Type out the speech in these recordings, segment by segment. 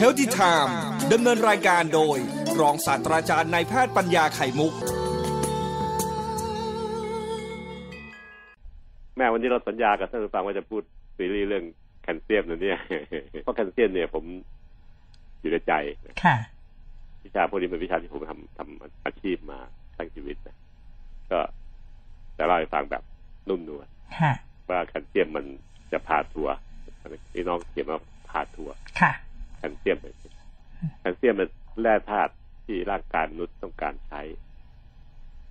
Healthy Time ดำเนินรายการโดย รองศาสตราจารย์นายแพทย์ปัญญาไข่มุก แม่วันนี้เราสัญญากับท่านผู้ฟังว่าจะพูดซีรีส์เรื่องแคลเซียมนะเนี่ยเพราะแคลเซียมเนี่ยผมอยู่ในใจค่ะวิชาพวกนี้เป็นวิชาที่ผมทำทำอาชีพมาทั้งชีวิตนะก็จะเล่าให้ฟังแบบนุ่มนวลค่ะว่าแคลเซียมมันจะพาทัวร์ที่น้องเขียนว่าพาทัวร์ค่ะ แคลเซียมเป็นแคลเซียมเป็นแร่ธาตุที่ร่างกายมนุษย์ต้องการใช้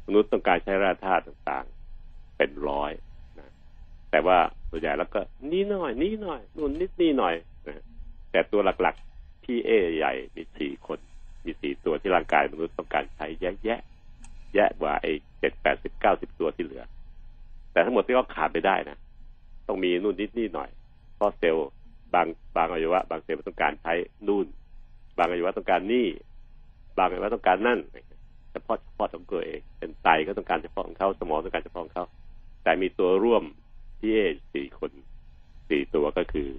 มนุษย์ต้องการใช้แร่ธาตุต่างๆ เป็นร้อยนะแต่ว่าส่วนใหญ่แล้วก็นี่หน่อย นี่หน่อยนู่นนิดนี่หน่อยนะแต่ตัวหลักๆที่เอใหญ่มีสี่คนมีสี่ตัวที่ร่างกายมนุษย์ต้องการใช้แยะแยะแยะกว่าไอ้เจ็ดแปดสิบเก้าสิบตัวที่เหลือ แต่ทั้งหมดที่ก็ขาดไปได้นะต้องมีนู่นนิดนี่หน่อยเพราะเซลล์ บางบางอวัยวะ บางเซลล์มันต้องการใช้นู่น บางอวัยวะต้องการนี่บางอวัยวะต้องการนั่นเฉพาะเฉพาะของตัวเองเป็นไตก็ต้องการเฉพาะของเขาสมองต้องการเฉพาะของเขาแต่มีตัวร่วมที่เอสี่คนสี่ตัวก็คือ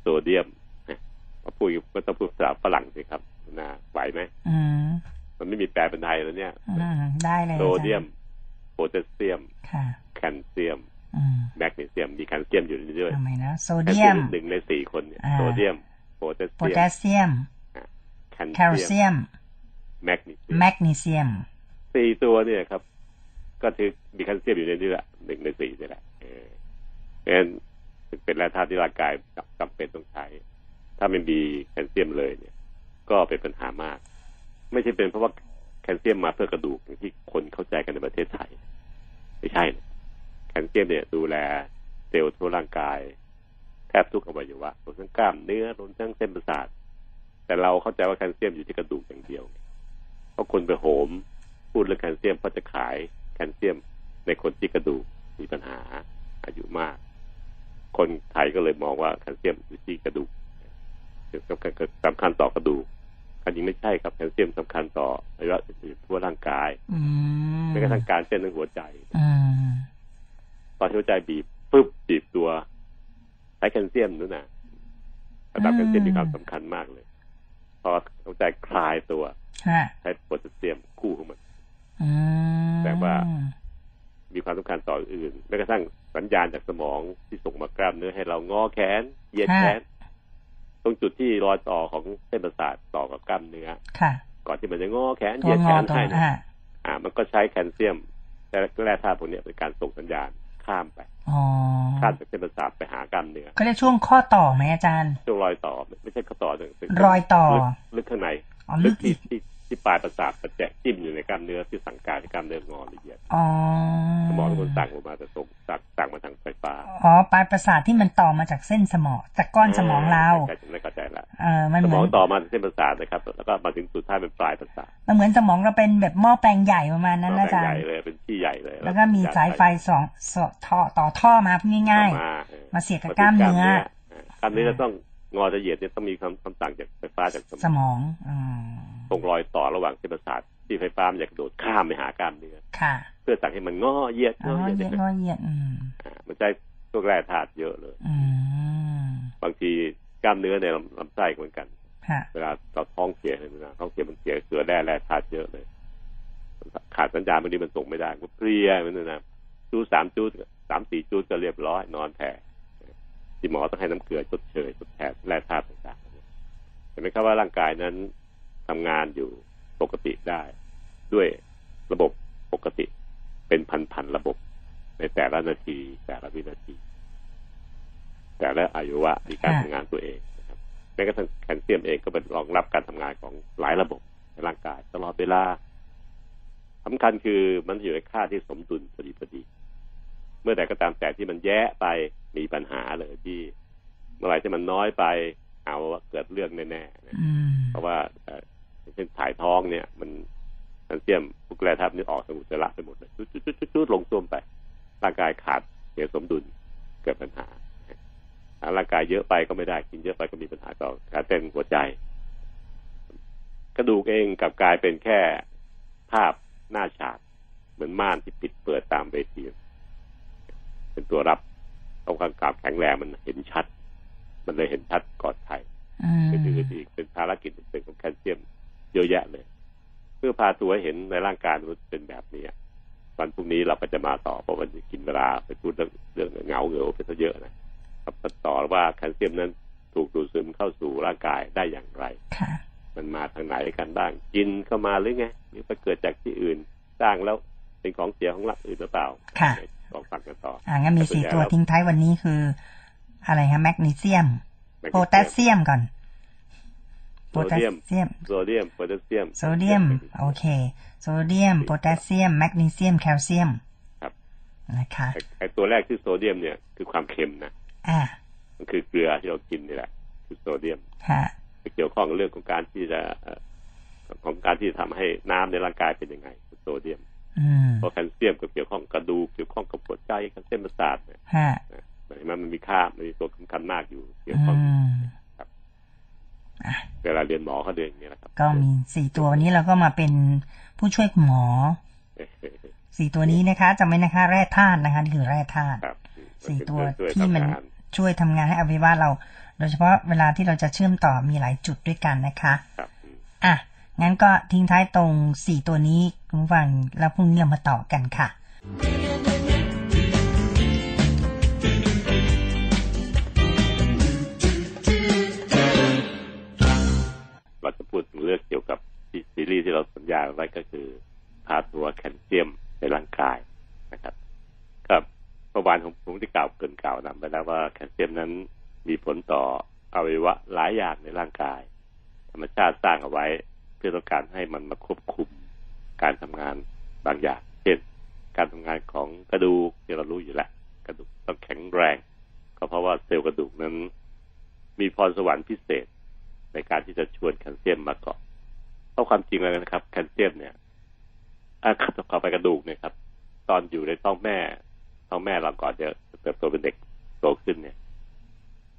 โซเดียมนะพอพูดก็ต้องพูดภาษาฝรั่งสิครับนะไหวไหมอืมมันไม่มีแปลเป็นไทยแล้วเนี่ยอืมได้เลยโซเดียมโพแทสเซียมค่ะแคลเซียมอืม แมกนีเซียม มีแคลเซียมอยู่ในนี้ด้วยทำไมนะโซแคลเดีเซียยมมหนึ่งในสี่คนเนี่ยอ่าโซเดียมโพแทสโพเซียแทมสเซียมแคแคลลเซีเซียมยมแมกนีเซียมแมกนีเซียมสี่ตัวเนี่ยครับ ก็ถือมีแคลเซียมอยู่ในนี้แหละหนึ่งในสี่นี่แหละเออเพราะฉะนั้นเป็นแร่ธาตุที่ร่างกายจำเป็นต้องใช้ ถ้าไม่มีแคลเซียมเลยเนี่ย ก็เป็นปัญหามาก ไม่ใช่เป็นเพราะว่าแคลเซียมมาเพื่อกระดูกอย่างที่คนเข้าใจกันในประเทศไทย ไม่ใช่นะแค ลเซียมเนี่ยดูแลเซลล์ทั่วร่างกาย แทบทุกอวัยวะรวมทั้งกล้ามเนื้อรวมทั้งเส้นประสาท แต่เราเข้าใจว่าแคลเซียมอยู่ที่กระดูกอย่างเดียว เพราะคนไปโหม พูดเรื่องแคลเซียมเพราะจะขายแคลเซียมในคนที่กระดูกมีปัญหาอายุมาก คนไทยก็เลยมองว่าแคลเซียมอยู่ที่กระดูกสำคัญสำคัญต่อกระดูกอันนี้ไม่ใช่ครับแคลเซียมสำคัญต่ออวัยวะอื่นๆทั่วร่างกายอืมแม้กระทั่งการเต้นในหัวใจอื ตอนที่หัวใจบีบปึ๊บบีบตัวใช้แคลเซียมนู่นน่ะระดับแคลเซียมมีความสำคัญมากเลย พอหัวใจคลายตัวค่ะใช้โพแทสเซียมคู่ของมันอืมแต่ว่ามีความสำคัญต่ออื่นแม้กระทั่งสัญญาณจากสมองที่ส่งมากล้ามเนื้อให้เรางอแขนเหยียดแขนตรงจุดที่รอยต่อของเส้นประสาทต่อกับกล้ามเนื้อค่ะ ก่อนที่มันจะงอแขนเหตัยีวยดงแขอนตัวให้เนี่ยอ่าอ่า มันก็ใช้แคลเซียมแต่แร่ธาตุพวกนี้เป็นการส่งสัญญาณ ข้ามไปอ๋อข้ามจากเส้นประสาทไปหากล้ามเนื้อก็เรียกช่วงข้อต่อไหมอาจารย์ช่วงรอยต่อ ไม่ใช่ข้อต่อหนึ่งเป็นรอยต่อลึกลึกข้างในอ๋อลึกอีที่ก ที่ที่ปลายประสาทประแจกจิ้มอยู่ในกล้ามเนื้อที่สั่งการให้กล้ามเนื้องอละเอียดอ๋อสมองเป็นคนสั่งลงมาแต่ส่งสั่งสั่งมาทางไฟฟ้าอ๋อปลายประสาทที่มันต่อมาจากเส้นสมองจากก้อนสมองเราใช่ไม่เข้าใจละเออมันสเหมมือองนต่อมาเส้นประสาทนะครับ แล้วก็มาถึงสุดท้ายเป็นปลายประสาทมันเหมือนสมองเราเป็นแบบหม้อแปลงใหญ่ประมาณนั้นนะอาจารใหญ่ย์เลยเป็นที่ใหญ่เลย แล้วก็มีสายไฟสองสอท่อต่อท่อมาพูดง่ายมาเออมาเสียบกับกล้ามเนื้อกล้ามเนื้อจะต้อง งอละเอียดเนี่ยต้องมีคำคำสั่งจากไฟฟ้าจากสๆสมองมองอืมตรงรอยต่อระหว่างเส้นประสาทที่ไฟฟ้ามันจะกระโดดข้ามไปหากล้ามเนื้อค่ะเพื่อสั่งให้มันงอเหยียดอ๋งออเหยียดเยียดงอเหยียดอืมอ่ามันใช้พวกแร่ธาตุเยอะเลยอืมบางทีกล้ามเนื้อในลำลำไส้ก็เหมือนกันค่ะเวลาเราท้องเสียเนี่ยนะท้องเสียมันเสียเกลือแร่แร่ธาตุเยอะเลย ขาดสัญญาณบางทีมันส่งไม่ได้ก็เพลียมันนะจูดสามจูดสามสี่จูดก็เรียบร้อยนอนแผ่ ที่หมอต้องให้น้ำเกลือชดเชยทดแทนแร่ธาตุต่างๆเห็นไหมครับว่าร่างกายนั้นทำงานอยู่ปกติได้ ด้วยระบบปกติ เป็นพันๆระบบในแต่ละนาที แต่ละวินาที แต่ละอายุวะมีการค่ะทำงานตัวเองนะครับแม้กระทั่งแคลเซียมเองก็เป็นรองรับการทำงานของหลายระบบในร่างกายตลอดเวลาสำคัญคือมันอยู่ในค่าที่สมดุลพอดีพอดี มื่อใดก็ตามแต่ที่มันแย่ไปมีปัญหาเลยที่เมื่อไหร่ที่มันน้อยไปเอาว่าเกิดเรื่องแน่ๆนะอืมเพราะว่าเอ่อเช่นถ่ายท้องเนี่ย มันแคลเซียมพวกแร่ธาตุนี่ออกสมุทรละไปหมดเลยจุดจุดจุดจุดลงต้วมไปร่างกายขาดเสียสมดุลเกิดปัญหาถ้าร่างกายเยอะไปก็ไม่ได้กินเยอะไปก็มีปัญหาต่อการเต้นหัวใจ กระดูกเองกลับกลายเป็นแค่ภาพหน้าฉากเหมือนม่านที่ปิดเปิดตามเวที เป็นตัวรับต้องการกราบแข็งแรงมันเห็นชัด มันเลยเห็นชัดก่อนใครอืมเป็นอื่นอีกเป็นภารกิจอื่นๆของแคลเซียมเยอะแยะเลย เพื่อพาตัวให้เห็นในร่างกายมนุษย์เป็นแบบนี้วันพรุ่งนี้เราก็จะมาต่อเพราะวันจะกินเวลาไปพูดเรื่องเรื่องเหงาเหงาไปซะเยอะนะครับต่อว่าแคลเซียมนั้นถูกดูดซึมเข้าสู่ร่างกายได้อย่างไรค่ะมันมาทางไหนกันบ้างกินเข้ามาหรือไงหรือไปเกิดจากที่อื่นสร้างแล้ว เป็นของเสียของรัฐอื่นหรือเปล่า ค่ะลองฟังกันต่อ อ่างั้นมีสี่ตัวทิ้งท้ายวันนี้คือ อะไรคะแมกนีเซียม โพแทสเซียมก่อน โพแทสเซียม โซเดียม โพแทสเซียม โซเดียม โอเค โซเดียม โพแทสเซียม แมกนีเซียม แคลเซียม ครับ นะคะไอ้ไอ้ตัวแรกที่โซเดียมเนี่ยคือความเค็มนะ อ่า มันคือเกลือที่เรากินนี่แหละ คือโซเดียมฮะไปเกี่ยวข้องกับเรื่องของการที่จะเอ่อของการที่ทำให้น้ำในร่างกายเป็นยังไงคือโซเดียมอืม เพราะแคลเซียมก็เกี่ยวข้องกับกระดูกเกี่ยวข้องกับหัวใจกับเส้นประสาทเนี่ยฮะนะเห็นไหมมันมีค่ามันมีตัวสำคัญมากอยู่เกี่ยวอืข้องมเวลาเรียนหมอเขาเรียนอย่างนี้แหละครับ ก็มีสี่ตัววันนี้เราก็มาเป็นผู้ช่วยคุณหมอสี่ตัวนี้นะคะจำไว้นะคะ แร่ธาตุนะคะนี่คือแร่ธาตุครับสี่ตัวช่ยที่มันทำงาช่วยทำงานให้อวัยวะเรา โดยเฉพาะเวลาที่เราจะเชื่อมต่อมีหลายจุดด้วยกันนะคะครับอืมอะ งั้นก็ทิ้งท้ายตรงสี่ตัวนี้คุณฟังแล้วพรุ่งนี้เรามาต่อกันค่ะ เราจะพูดถึงเรื่องเกี่ยวกับซีรีส์ที่เราสัญญาไว้ก็คือพาตัวแคลเซียมในร่างกายนะครับกับเมื่อวานผมผมได้กล่าวเกินกล่าวนำไปแล้วว่าแคลเซียมนั้นมีผลต่ออวัยวะหลายอย่างในร่างกาย ธรรมชาติสร้างเอาไว้ พื่อต้องการให้มันมาควบคุมการทำงานบางอย่าง เช่น การทำงานของกระดูกที่เรารู้อยู่แล้วกระดูกต้องแข็งแรง ก็เพราะว่าเซลล์กระดูกนั้น มีพรสวรรค์พิเศษ ในการที่จะชวนแคลเซียมมาเกาะเพราะความจริงแล้วนะครับ แคลเซียมเนี่ยอาขอไปกระดูกเนี่ยครับ ตอนอยู่ในท้องแม่ท้องแม่เราก่อนจะเติบโตเป็นเด็กโตขึ้นเนี่ย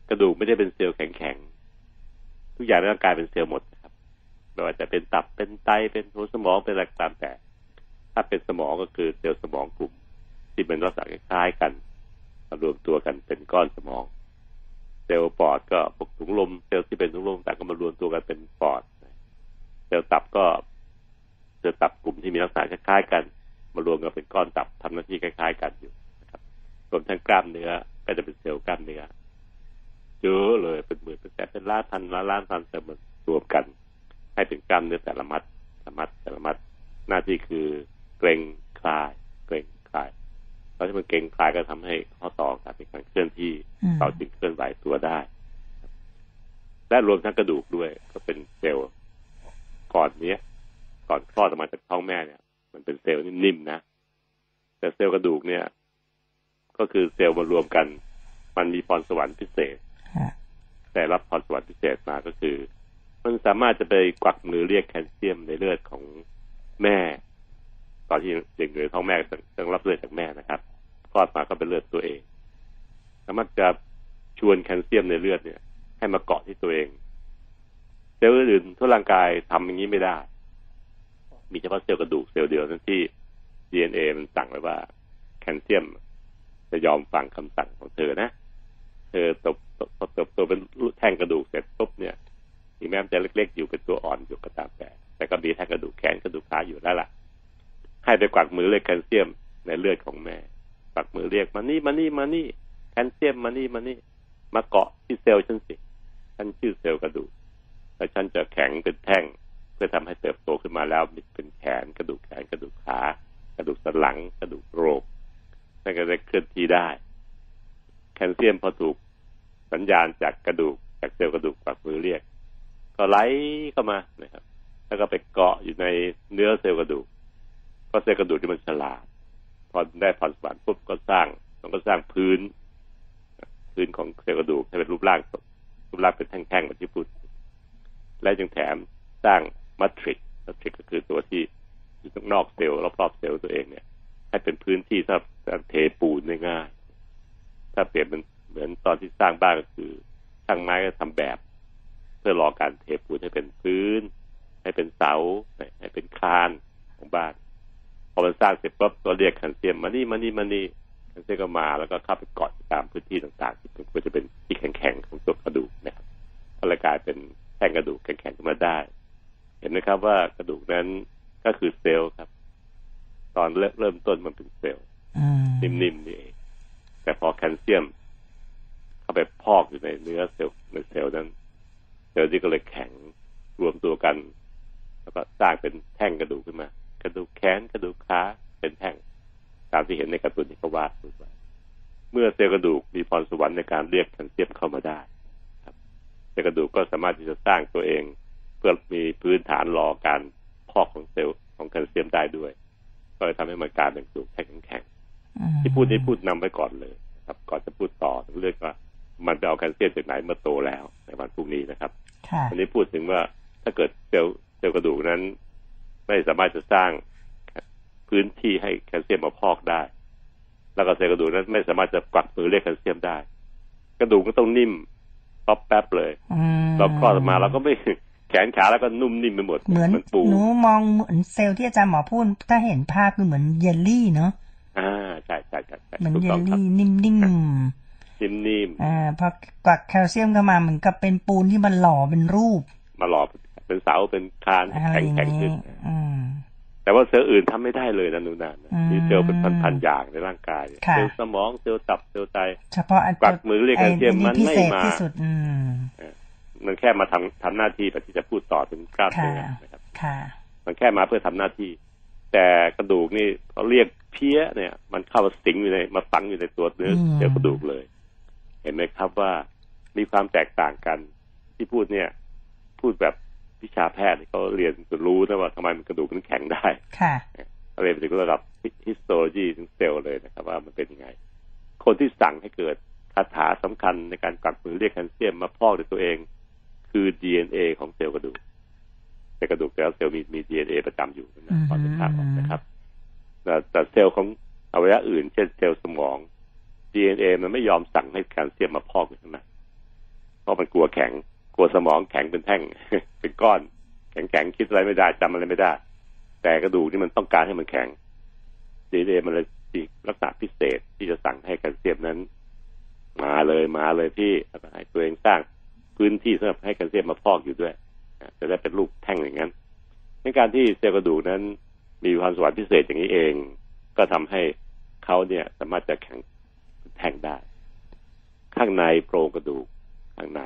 กระดูกไม่ได้เป็นเซลล์แข็งๆทุกอย่างในร่างกายเป็นเซลล์หมด ไม่ว่าจะเป็นตับเป็นไตเป็นหัวสมองเป็นอะไรตามแต่ ถ้าเป็นสมองก็คือเซลล์สมองกลุ่ม ที่เป็นลักษณะคล้ายๆกันมารวมตัวกันเป็นก้อนสมอง เซลล์ปอดก็พวกถุงลมเซลล์ที่เป็นถุงลมต่างก็มารวมตัวกันเป็นปอดเซลล์ตับก็เซลล์ตับกลุ่มที่มีลักษณะคล้ายๆกัน มารวมกันเป็นก้อนตับทำหน้าที่คล้าย ๆ กันอยู่นะครับรวมทั้งกล้ามเนื้อก็จะเป็นเซลล์กล้ามเนื้อเยอะเลยเป็นหมื่นเป็นแสนเป็นล้านพันล้านล้านพันเซลล์มันรวมกัน ให้เป็นกล้ามเนื้อแต่ละมัดแต่ละมัดแต่ละมัดหน้าที่คือเกรงคลาย เกรงคลายแล้วที่มันเกรงคลายก็ทำให้ข้อต่อการเป็นการเคลื่อนที่อืมเราจึงเคลื่อนไหวตัวได้ และรวมทั้งกระดูกด้วย ก็เป็นเซลล์ก่อนเนี้ย ก่อนคลอดออกมาจากท้องแม่เนี่ย มันเป็นเซลล์นิ่มๆนะแต่เซลล์กระดูกเนี่ย ก็คือเซลล์มารวมกัน มันมีพรสวรรค์พิเศษฮะแต่รับพรสวรรค์พิเศษมาก็คือ มันสามารถจะไปกวักมือเรียกแคลเซียมในเลือดของแม่ ตอนที่เด็กอยู่ในท้องแม่ต้องรับเลือดจากแม่นะครับคลอดมาก็เป็นเลือดตัวเอง สามารถจะชวนแคลเซียมในเลือดเนี่ย ให้มาเกาะที่ตัวเองเซลล์อื่นทั่วร่างกายทำอย่างนี้ไม่ได้ มีเฉพาะเซลล์กระดูกเซลล์เดียวนั้นที่ DNA มันสั่งไว้ว่า แคลเซียม จะยอมฟังคำสั่งของเธอนะ เธอตบตบพอเติบเป็นแท่งกระดูกเสร็จปุ๊บเนี่ย ม้มันจะเล็กๆอยู่เป็นตัวอ่อนอยู่ก็ตามแต่ แต่ก็มีแท่งกระดูกแขนกระดูกขาอยู่แล้วล่ะ ให้ไปกวักมือเรียกแคลเซียมในเลือดของแม่กวักมือเรียกมานี่มานี่มานี่แคลเซียมมานี่มานี่มาเกาะที่เซลล์ฉันสิฉันชื่อเซลล์กระดูกแล้วฉันจะแข็งเป็นแท่ง เพื่อทำให้เติบโตขึ้นมาแล้วมีเป็นแขนกระดูกแขนกระดูกขากระดูกสันหลังกระดูกโรคนั่นก็จะเคลื่อนที่ได้ แคลเซียมพอถูกสัญญาณจากกระดูกจากเซลล์กระดูกปากมือเรียก ก็ไหลเข้ามานะครับ แล้วก็ไปเกาะอยู่ในเนื้อเซลล์กระดูกเพราะเซลล์กระดูกที่มันฉลาดพอได้พรสวรรค์ปุ๊บก็สร้างมันก็สร้างพื้น พื้นของเซลล์กระดูกให้เป็นรูปร่างรูปร่างเป็นแท่งๆเหมือนที่พูดและยังแถมสร้างมัทริกมัทริกก็คือตัวที่อยู่ข้างนอกเซลล์รอบๆเซลล์ตัวเองเนี่ย ให้เป็นพื้นที่สำหรับการเทปูนได้ง่าย ถ้าเปรียบมันเหมือนตอนที่สร้างบ้านก็คือช่างไม้ก็ทำแบบ เพื่อรอการเทปูนให้เป็นพื้น ให้เป็นเสา ให้เป็นคานของบ้าน พอมันสร้างเสร็จปุ๊บก็เรียกแคลเซียมมานี่มานี่มานี่แคลเซียมก็มาแล้วก็เข้าไปเกาะตามพื้นที่ต่างๆที่ควรจะเป็นที่แข็งๆของตัวกระดูกนะครับก็เลยกลายเป็นแท่งกระดูกแข็งๆขึ้นมาได้ เห็นไหมครับว่ากระดูกนั้นก็คือเซลล์ครับ ตอนเริ่มต้นมันเป็นเซลล์อืมนิ่มๆนี่เองแต่พอแคลเซียมเข้าไปพอกอยู่ในเนื้อเซลล์ในเซลล์นั้นเซลล์ที่ก็เลยแข็งรวมตัวกัน แล้วก็สร้างเป็นแท่งกระดูกขึ้นมา กระดูกแขนกระดูกขาเป็นแท่ง ตามที่เห็นในการ์ตูนที่เขาวาดรูปไว้เมื่อเซลล์กระดูกมีพรสวรรค์ในการเรียกแคลเซียมเข้ามาได้ครับเซลล์กระดูกก็สามารถที่จะสร้างตัวเอง เพื่อมีพื้นฐานรอการพอกของเซลล์ของแคลเซียมได้ด้วย ก็เลยทำให้มันกลายเป็นกระดูกแท่งแข็งที่พูดนี้พูดนำไว้ก่อนเลย ครับ ก่อนจะพูดต่อเรื่องว่า มันจะเอาแคลเซียมจากไหนเมื่อโตแล้วในวันพรุ่งนี้นะครับค่ะวันนี้พูดถึงว่าถ้าเกิดเซลล์เซลล์กระดูกนั้น ไม่สามารถจะสร้างพื้นที่ให้แคลเซียมมาพอกได้ แล้วก็เซลล์กระดูกนั้นไม่สามารถจะกวักมือเรียกแคลเซียมได้ กระดูกก็ต้องนิ่มป๊อปแป๊บเลยอืมเราคลอดออกมาเราก็ไม่แขนขาแล้วก็นุ่มนิ่มไปหมดเหมือนปูหนูมองเหมือนเซลล์ที่อาจารย์หมอพูดถ้าเห็นภาพคือเหมือนเยลลี่เนาะอ่าใช่ใช่ใช่ใช่เหมือนถูกเยต้อลงครับลี่นิ่ม นิ่มนิ่มๆอ่าพอกวักแคลเซียมเข้ามาเหมือนกับเป็นปูนที่มันหล่อเป็นรูปๆมาหล่อเป็นเสาเป็นคานอะไรแข็งอย่างแข็งขึ้นี้นอืมแต่ว่าเซลล์อื่นทำไม่ได้เลยนะหนูนานนะอืมมีเซลล์เป็นพันๆอย่างในร่างกายค่ะเซลล์สมองเซลล์ตับเซลล์ไตเฉพาะอันกวักมือเรียกแคลเซียมไอ้มันพิไม่เศษมาที่สุดอืมมันแค่มาทำทำหน้าที่แบบที่จะพูดต่อถึงกล้ามเนื้อค่ะนะครับค่ะมันแค่มาเพื่อทำหน้าที่ แต่กระดูกนี่เขาเรียกเพี้ยเนี่ย มันเข้ามาสิงอยู่ในมาฝังอยู่ในตัวเนื้ออืมเซลล์กระดูกเลยเห็นไหมครับว่ามีความแตกต่างกัน ที่พูดเนี่ย พูดแบบวิชาแพทย์เขาเรียนจนรู้นะว่าทำไมมันกระดูกมันแข็งได้ ค่ะเรียนไปถึงระดับ histology ถึงเซลล์เลยนะครับ ว่ามันเป็นยังไง คนที่สั่งให้เกิดคาถาสำคัญในการกวักมือเรียกแคลเซียมมาพอกในตัวเอง คือ DNA ของเซลล์กระดูกในกระดูกแต่ละเซลล์มีมี DNA ประจำอยู่นะตอนเป็นภาพออกนะครับแต่แต่เซลล์ของอวัยวะอื่น เช่นเซลล์สมอง DNA มันไม่ยอมสั่งให้แคลเซียมมาพอกอยู่ข้างในเพราะมันกลัวแข็ง กลัวสมองแข็งเป็นแท่ง เป็นก้อน แข็งแข็งๆคิดอะไรไม่ได้จำอะไรไม่ได้ แต่กระดูกนี่มันต้องการให้มันแข็ง DNA มันเลยมีลักษณะพิเศษที่จะสั่งให้แคลเซียมนั้น มาเลยมาเลยพี่แล้วก็ให้ตัวเองสร้างพื้นที่สำหรับให้แคลเซียมมาพอกอยู่ด้วยจะได้เป็นรูปแท่งอย่างนั้นในการที่เซลล์กระดูกนั้นมีความสวรรค์พิเศษอย่างนี้เอง ก็ทำให้เขาเนี่ยสามารถจะแข็ง แท่งได้ ข้างในโครงกระดูกข้างใน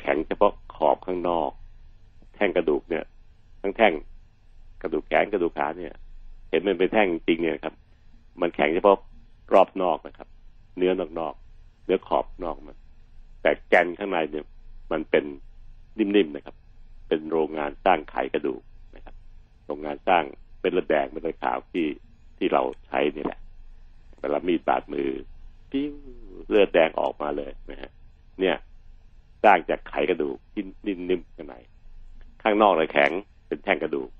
แข็งเฉพาะขอบข้างนอก แท่งกระดูกเนี่ย ทั้งแท่งกระดูกแขนกระดูกขาเนี่ย เห็นมันเป็นแท่งจริงเนี่ยครับ มันแข็งเฉพาะรอบนอกนะครับ เนื้อนอกนอกเนื้อขอบนอกมัน แต่แกนข้างในเนี่ย มันเป็นนิ่มๆนะครับ เป็นโรงงานสร้างไขกระดูกนะครับ โรงงานสร้างเป็นเลือดแดงเป็นเลือดขาวที่ที่เราใช้นี่แหละ เวลามีดบาดมือปิ้วเลือดแดงออกมาเลยนะฮะ เนี่ยสร้างจากไขกระดูกที่นิ่มๆข้างในข้างนอกเลยแข็งเป็นแท่งกระดูก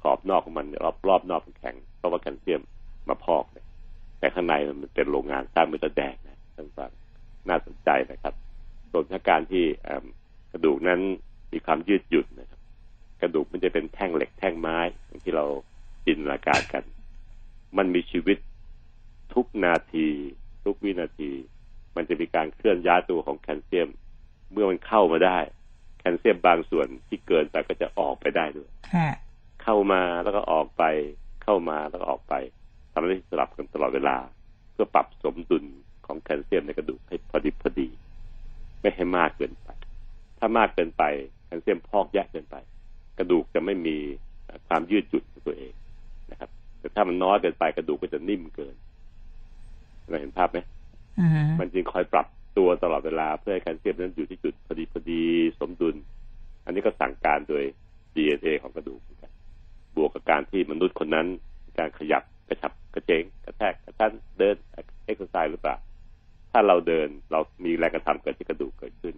ขอบนอกของมันรอบรอบนอกมันแข็งเพราะว่าแคลเซียมมาพอกเนี่ยแต่ข้างในมันเป็นโรงงานสร้างม็ดเลือแดงนะท่านฟังน่าสนใจนะครับส่วนถ้าการที่กระดูกนั้นมีความยืดหยุ่นนะครับ กระดูกมันจะเป็นแท่งเหล็กแท่งไม้อย่างที่เราจินตนาการกัน มันมีชีวิต ทุกนาที ทุกวินาที มันจะมีการเคลื่อนย้ายตัวของแคลเซียม เมื่อมันเข้ามาได้ แคลเซียมบางส่วนที่เกินไปก็จะออกไปได้ด้วยค่ะเข้ามาแล้วก็ออกไป เข้ามาแล้วก็ออกไปทำให้สลับกันตลอดเวลา เพื่อปรับสมดุลของแคลเซียมในกระดูกให้พอดีพอดี ไม่ให้มากเกินไป ถ้ามากเกินไปแคลเซียมพอกแยกเกินไป กระดูกจะไม่มีความยืดหยุ่นของตัวเองนะครับ แต่ถ้ามันน้อยเกินไปกระดูกก็จะนิ่มเกิน เราเห็นภาพไหมอืมมันจึงคอยปรับตัวตลอดเวลาเพื่อให้แคลเซียมนั้นอยู่ที่จุดพอดีพอดีสมดุล อันนี้ก็สั่งการโดย DNA ของกระดูกเหมือนกันบวกกับการที่มนุษย์คนนั้นการขยับกระฉับกระเฉงกระแทกกระชั้นเดินเอ็กซ์ไซส์หรือเปล่า ถ้าเราเดินเรามีแรงกระทำเกิดที่กระดูกเกิดขึ้น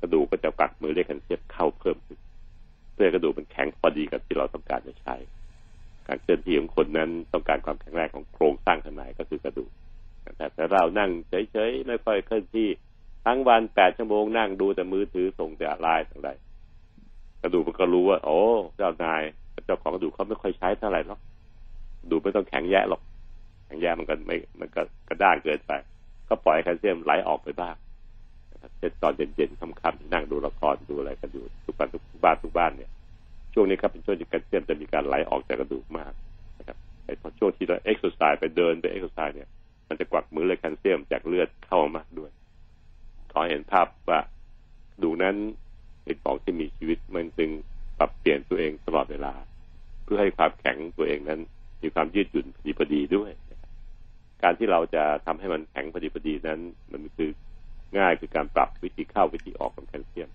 กระดูกก็จะกวักมือเรียกแคลเซียมเข้าเพิ่มขึ้น เพื่อให้กระดูกมันแข็งพอดีกับที่เราต้องการจะใช้ การเคลื่อนที่ของคนนั้นต้องการความแข็งแรงของโครงสร้างข้างในก็คือกระดูก แต่เรานั่งเฉยๆไม่ค่อยเคลื่อนที่ทั้งวันแปดชั่วโมงนั่งดูแต่มือถือส่งแต่ไลน์ต่างใดกระดูกมันก็รู้ว่า โอ้เจ้านายเจ้าของกระดูกเขาไม่ค่อยใช้เท่าไหร่หรอกกระดูกไม่ต้องแข็งแยะหรอก แข็งแยะมันก็ไม่มันก็กระด้างเกินไป ก็ปล่อยแคลเซียมไหลออกไปบ้างเช่นตอนเย็นๆค่ำๆนั่งดูละครดูอะไรกันอยู่ทุกบ้านทุกบ้านทุกบ้านเนี่ย ช่วงนี้ครับเป็นช่วงที่แคลเซียมจะมีการไหลออกจากกระดูกมากนะครับไอ้พอช่วงที่เราเอ็กซ์ไซส์ไปเดินไปเอ็กซ์ไซส์เนี่ย มันจะกวักมือเลยแคลเซียมจากเลือดเข้ามามากด้วย ขอเห็นภาพว่าดูนั้นเป็นของที่มีชีวิตมันจึงปรับเปลี่ยนตัวเองตลอดเวลา เพื่อให้ความแข็งตัวเองนั้น มีความยืดหยุ่นพอดีพอดีด้วย การที่เราจะทำให้มันแข็งพอดีพอดีนั้น มันคือง่ายคือการปรับวิธีเข้าวิธีออกของแคลเซียม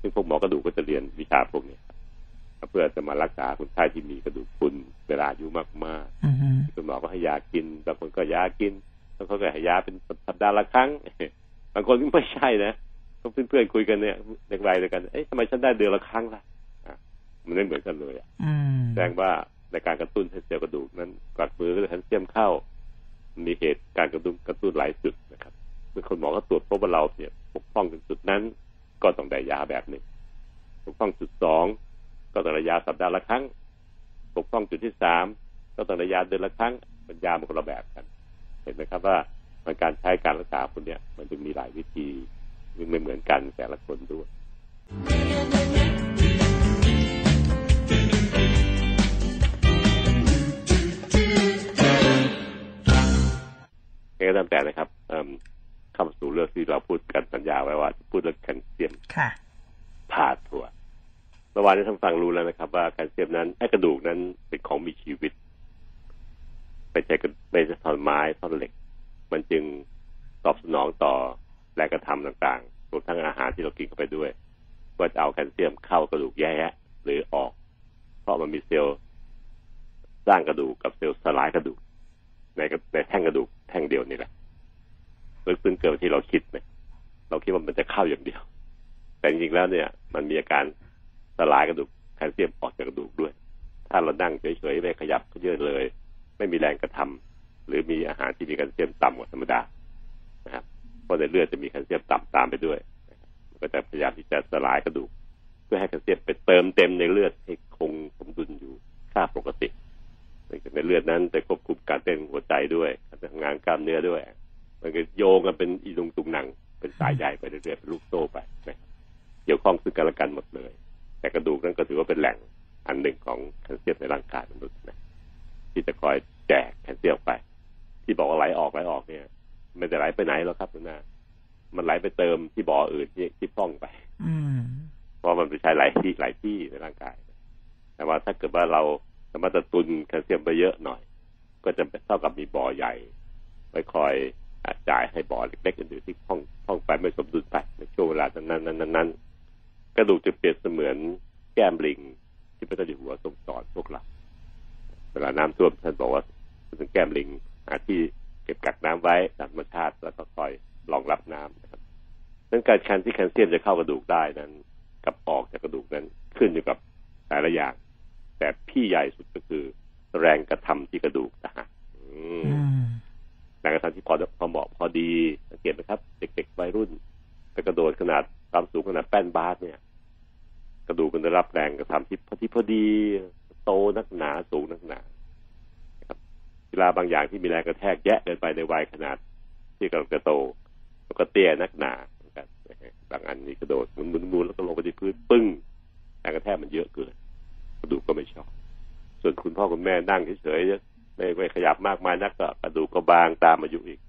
ซึ่งพวกหมอกระดูกก็จะเรียนวิชาพวกนี้เพื่อจะมารักษาคนไข้ที่มีกระดูกพรุนเวลาอายุมากๆคุณหมอก็ให้ยากินบางคนก็ยากิน บางคนก็ให้ยาเป็นสัปดาห์ละครั้งบางคนก็ไม่ใช่นะเพื่อนๆคุยกันเนี่ยเด็กวัยเดียวกันเอ๊ะทำไมฉันได้เดือนละครั้งล่ะมันไม่เหมือนกันเลยอะแสดงว่าในการกระตุ้นให้เซลล์กระดูกนั้นกลัดมือแคลเซียมเข้ามีเหตุการกระตุ้นกระตุ้นหลายจุดนะครับเมื่อคนหมอก็ตรวจพบว่าเราเนี่ยปกป้องถึงจุดนั้น ก็ต้องได้ยาแบบหนึ่งปกป้องจุดสองก็ต้องได้ยาสัปดาห์ละครั้ง ปกป้องจุดที่สามก็ต้องได้ยาเดือนละครั้งเป็นยามันคนละแบบกัน เห็นไหมครับว่ามันการใช้การรักษาคนเนี้ยมันจะมีหลายวิธีไม่เหมือนกันแต่ละคนด้วยก็ตามแต่นะครับเข้าสู่เรื่องที่เราพูดกันสัญญาไว้ว่า พูดเรื่องแคลเซียมค่ะผ่าถั่วเมื่อวานนี้ท่านฟังรู้แล้วนะครับ ว่าแคลเซียมนั้นไอ้กระดูกนั้นเป็นของมีชีวิต ไม่ใช่ไม่ใช่ท่อนไม้ท่อนเหล็ก มันจึงตอบสนองต่อแรงกระทำต่างๆรวมทั้งอาหารที่เรากินเข้าไปด้วย ว่าจะเอาแคลเซียมเข้ากระดูกแย่หรือออก เพราะมันมีเซลล์สร้างกระดูกกับเซลล์สลายกระดูกในในแท่งกระดูกแท่งเดียวนี่แหละลึกซึ้งเกินที่เราคิดไหมเราคิดว่ามันจะเข้าอย่างเดียว แต่จริงๆแล้วเนี่ย มันมีอาการสลายกระดูกแคลเซียมออกจากกระดูกด้วย ถ้าเรานั่งเฉยๆไม่ขยับเยอะเลย ไม่มีแรงกระทำหรือมีอาหารที่มีแคลเซียมต่ำกว่าธรรมดานะครับเพราะในเลือดจะมีแคลเซียมต่ำตามไปด้วยมันก็จะพยายามที่จะสลายกระดูก เพื่อให้แคลเซียมไปเติมเต็มในเลือดให้คงสมดุลอยู่ค่าปกติในเลือดนั้นจะควบคุมการเต้นหัวใจด้วยการทำงานกล้ามเนื้อด้วย มันก็โยงกันเป็นอีลุงตุงหนัง เป็นสายใหญ่ไปเรื่อยๆเป็นลูกโซ่ไปนะเกี่ยวข้องซึ่งกันและกันหมดเลย แต่กระดูกนั้นก็ถือว่าเป็นแหล่งอันหนึ่งของแคลเซียมในร่างกายมนุษย์นะ ที่จะคอยแจกแคลเซียมไป ที่บอกว่าไหลออกไหลออกเนี่ย ไม่ได้ไหลไปไหนหรอกครับคุณนามันไหลไปเติมที่บ่ออื่นที่ที่พ่องไปเพราะมันไปใช้หลายที่หลายที่ในร่างกาย แต่ว่าถ้าเกิดว่าเราสามารถตุนแคลเซียมไปเยอะหน่อย ก็จะเท่ากับมีบ่อใหญ่ไว้คอยจ่ายให้บ่อเล็กๆอื่นๆที่พ่องพ่องไปไม่สมดุลไปในช่วงเวลานั้นนั้นนั้นกระดูกจะเปรียบเสมือนแก้มลิงที่พระเจ้าอยู่หัวทรงสอนพวกเราเวลาน้ำท่วมท่านบอกว่าเป็นแก้มลิงหาที่เก็บกักน้ำไว้ตามธรรมชาติ แล้วก็คอยรองรับน้ำนะครับดังการคันที่แคลเซียมจะเข้ากระดูกได้นั้น กับออกจากกระดูกนั้นขึ้นอยู่กับหลายอย่าง แต่พี่ใหญ่สุดก็คือ แรงกระทำที่กระดูกนะฮะแรงกระทำที่พอพอเหมาะพอดีสังเกตไหมครับ เด็กๆวัยรุ่นไปกระโดดขนาดความสูงขนาดแป้นบาสเนี่ย กระดูกมันได้รับแรงกระทำที่พอดีพอดี โตนักหนาสูงนักหนาครับเวลาบางอย่างที่มีแรงกระแทกแยะเกินไปในวัยขนาด ที่กำลังจะโตแล้วก็เตี้ยนักหนาเหมือนกันบางอันนี่กระโดดมุนมุนมุนแล้วก็ลงไปที่พื้นปึ้งแรงกระแทกมันเยอะเกินกระดูกก็ไม่ชอบส่วนคุณพ่อคุณแม่นั่งเฉยๆไม่ไม่ขยับมากมายนักก็กระดูกก็บางตามอายุอีก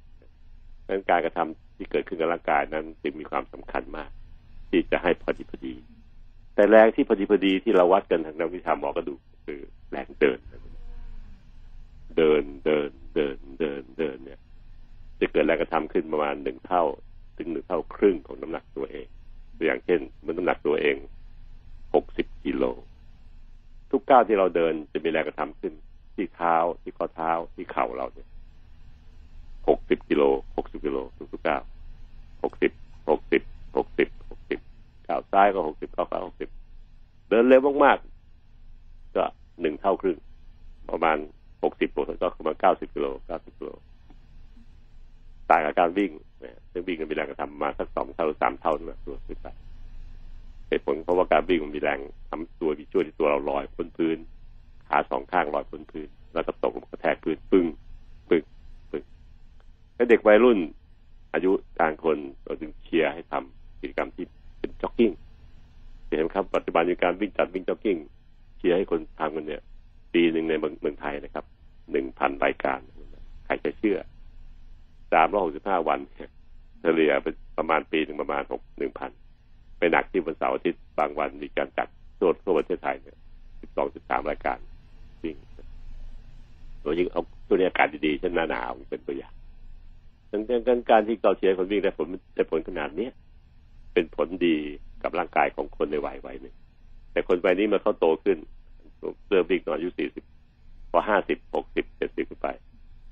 ดังนั้นการกระทำที่เกิดขึ้นกับร่างกายนั้นจึงมีความสำคัญมาก ที่จะให้พอดีพอดี แต่แรงที่พอดีพอดีที่เราวัดกันทางนักวิชาหมอกระดูก คือแรงเดิน เดินเดินเดินเดินเดินเนี่ย จะเกิดแรงกระทำขึ้นประมาณหนึ่งเท่า ถึงหนึ่งเท่าครึ่งของน้ำหนักตัวเองตัวอย่างเช่นเมื่อน้ำหนักตัวเองหกสิบกิโลทุกก้าวที่เราเดินจะมีแรงกระทำขึ้น ที่เท้าที่ข้อเท้าที่เข่าเราเนี่ยหกสิบกิโลหกสิบกิโลทุกทุกก้าวหกสิบหกสิบหกสิบหกสิบก้าวซ้ายก็หกสิบก้าวขวาหกสิบเดินเร็วมากๆ หนึ่งเท่าครึ่ง ประมาณหกสิบโลก็ประมาณเก้าสิบกิโลเก้าสิบกิโลต่างกับการวิ่งนะซึ่งวิ่งมันมีแรงกระทำมาสักสองเท่าสามเท่านะตัวสุดไปเหตุผลเพราะว่าการวิ่งมันมีแรงทำตัวมีช่วยที่ตัวเราลอยพ้นพื้น ขาสองข้างลอยพ้นพื้น แล้วก็ตกกระแทกพื้นปึ้งปึ้งปึ้งแล้วเด็กวัยรุ่น อายุกลางคนเราจึงเชียร์ให้ทำกิจกรรมที่เป็นจ็อกกิ้งเห็นครับปัจจุบันมีการวิ่งจัดวิ่งจ็อกกิ้ง เชียร์ให้คนทำกันเนี่ย ปีหนึ่งในเมืองไทยนะครับหนึ่งพันรายการ ใครจะเชื่อสามร้อยหกสิบห้าวันเนี่ยเฉลี่ยเป็นประมาณปีหนึ่งประมาณหกหนึ่งพันไปหนักที่วันเสาร์อาทิตย์บางวันมีการจัดทั่วทั่วประเทศไทยเนี่ยสิบสองสิบสามรายการวิ่งโดยยิ่งเอาตัวนี้อากาศดีๆเช่นหน้าหนาวเป็นตัวอย่างดังนั้นการที่เราเชียร์คนวิ่งได้ผลได้ผลขนาดเนี้ยเป็นผลดีกับร่างกายของคนในวัยวัยหนึ่ง แต่คนวัยนี้มื่อเขาโตขึ้นเริ่มวิ่งตอนอายุสี่สิบพอห้าสิบหกสิบเจ็ดสิบขึ้นไป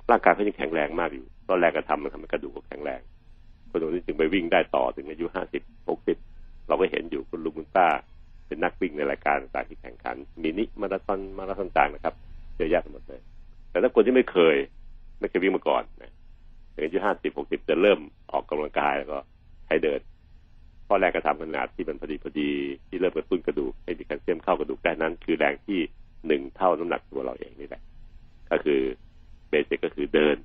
ร่างกายเขายังแข็งแรงมากอยู่ตอนแรกกระทำมันทำให้กระดูกแข็งแรง คนตรงนี้จึงไปวิ่งได้ต่อถึงอายุห้าสิบหกสิบเราก็เห็นอยู่คุณลุงคุณป้า เป็นนักวิ่งในรายการต่างๆที่แข่งขัน มินิมาราธอนมาราธอนต่างนะครับเยอะแยะไปหมดเลย แต่ถ้าคนที่ไม่เคย ไม่เคยวิ่งมาก่อนนะถึงอายุห้าสิบหกสิบจะเริ่มออกกำลังกายแล้วก็ให้เดิน ข้อแรกกระทำขนาดที่มันพอดีพอดีที่เริ่มกระตุ้นกระดูกให้มีแคลเซียมเข้ากระดูกได้นั้น คือแรงที่หนึ่งเท่าน้ำหนักตัวเราเองนี่แหละ ก็คือเบสิกก็คือเดิน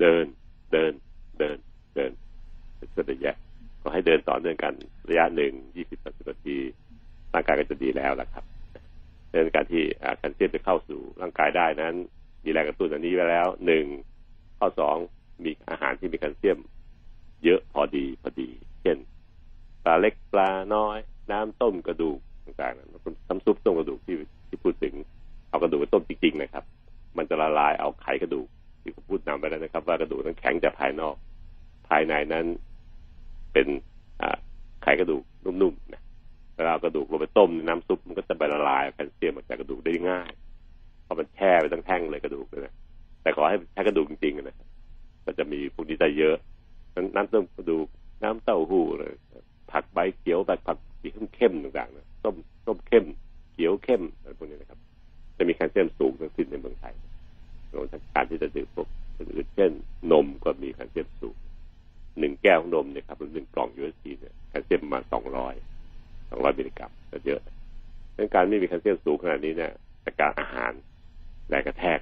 เดิน เดิน เดิน เดินเะยะก็ให้เดินต่อเนื่องกันระยะหนึ่งยี่สิบสามสิบนาทีร่างกายก็จะดีแล้วล่ะครับเรื่องการที่แคลเซียมจะเข้าสู่ร่างกายได้นั้นมีแรงกระตุ้นอันนี้ไว้แล้วหนึ่งข้อสองมีอาหารที่มีแคลเซียม เยอะพอดีพอดี เช่น ปลาเล็กปลาน้อย น้ำต้มกระดูกต่างๆน้ำซุปต้มกระดูกที่ที่พูดถึงเอากระดูกไปต้มจริงๆนะครับ มันจะละลายเอาไขกระดูกที่ผมพูดนำไปแล้วนะครับ ว่ากระดูกนั้นแข็งจากภายนอก ภายในนั้นเป็นไขกระดูกนุ่มๆนะเวลากระดูกลงไปต้มน้ำซุปมันก็จะไปละลายแคลเซียมออกจากกระดูกได้ง่ายเพราะมันแช่ไปทั้งแท่งเลยกระดูกเลยนะแต่ขอให้ใช้กระดูกจริงๆนะมันจะมีพวกนี้ได้เยอะน้ำต้มกระดูกน้ำเต้าหู้เลย ผักใบเขียวแบบผักสีเข้มๆต่างๆนะต้มต้มเข้ม เขียวเข้มอะไรพวกนี้นะครับ จะมีแคลเซียมสูงทั้งสิ้นในเมืองไทยรวมทั้งการที่จะดื่มพวกอื่นเช่น นมก็มีแคลเซียมสูงหนึ่งแก้วของนมเนี่ยครับหรือหนึ่งกล่อง UHT เนี่ยแคลเซียมมาสองร้อยสองร้อยมิลลิกรัมก็เยอะดังการไม่มีแคลเซียมสูงขนาดนี้เนี่ยจากการอาหารแรงกระแทก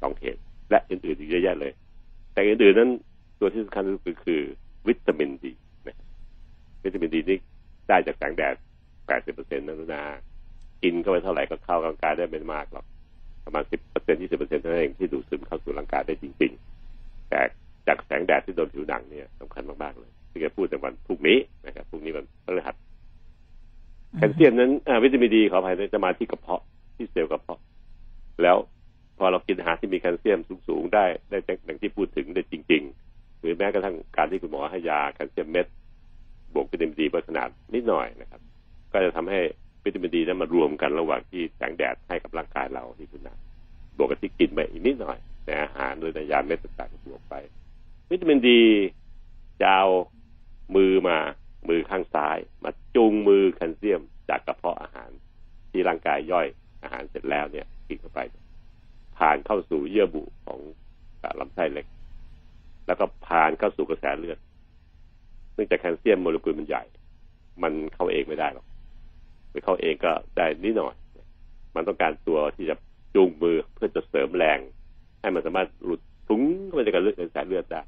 สองเหตุและอื่นๆอีกเยอะแยะเลย แต่อื่นๆนั้นตัวที่สำคัญก็คือวิตามินดี วิตามินดีนี่ได้จากแสงแดดแปดสิบเปอร์เซ็นต์นะนา กินเข้าไปเท่าไหร่ก็เข้าร่างกายได้ไม่มากหรอก ประมาณสิบเปอร์เซ็นต์ยี่สิบเปอร์เซ็นต์เท่านั้นเองที่ดูดซึมเข้าสู่ร่างกายได้จริง ๆ แต่จากแสงแดดที่โดนผิวหนังเนี่ยสำคัญมากๆเลย ที่จะพูดในวันพรุ่งนี้นะครับพรุ่งนี้วันพฤหัสแคลเซียมนั้นวิตามินดีขออภัยจะมาที่กระเพาะที่เซลล์กระเพาะ แล้วพอเรากินอาหารที่มีแคลเซียมสูงๆได้ได้อย่างที่พูดถึงได้จริง ๆ หรือแม้กระทั่งการที่คุณหมอให้ยาแคลเซียมเม็ด บวกวิตามินดีขนาดนิดหน่อยนะครับ ก็จะทำให้วิตามินดีนั้นมารวมกันระหว่างที่แสงแดดให้กับร่างกายเราที่คุณนะบวกกับที่กินไปอีกนิดหน่อยในอาหารโดยในยาเม็ดต่างๆบวกไป วิตามินดีจะเอามือมามือข้างซ้าย มาจูงมือแคลเซียมจากกระเพาะอาหาร ที่ร่างกายย่อยอาหารเสร็จแล้วเนี่ยกินเข้าไป ผ่านเข้าสู่เยื่อบุของลำไส้เล็ก แล้วก็ผ่านเข้าสู่กระแสเลือด เนื่องจากแคลเซียมโมเลกุลมันใหญ่ มันเข้าเองไม่ได้หรอกไปเข้าเองก็ได้นิดหน่อย มันต้องการตัวที่จะจูงมือเพื่อจะเสริมแรง ให้มันสามารถหลุดทุ้งเข้าไปในกระเลือดในสายเลือดได้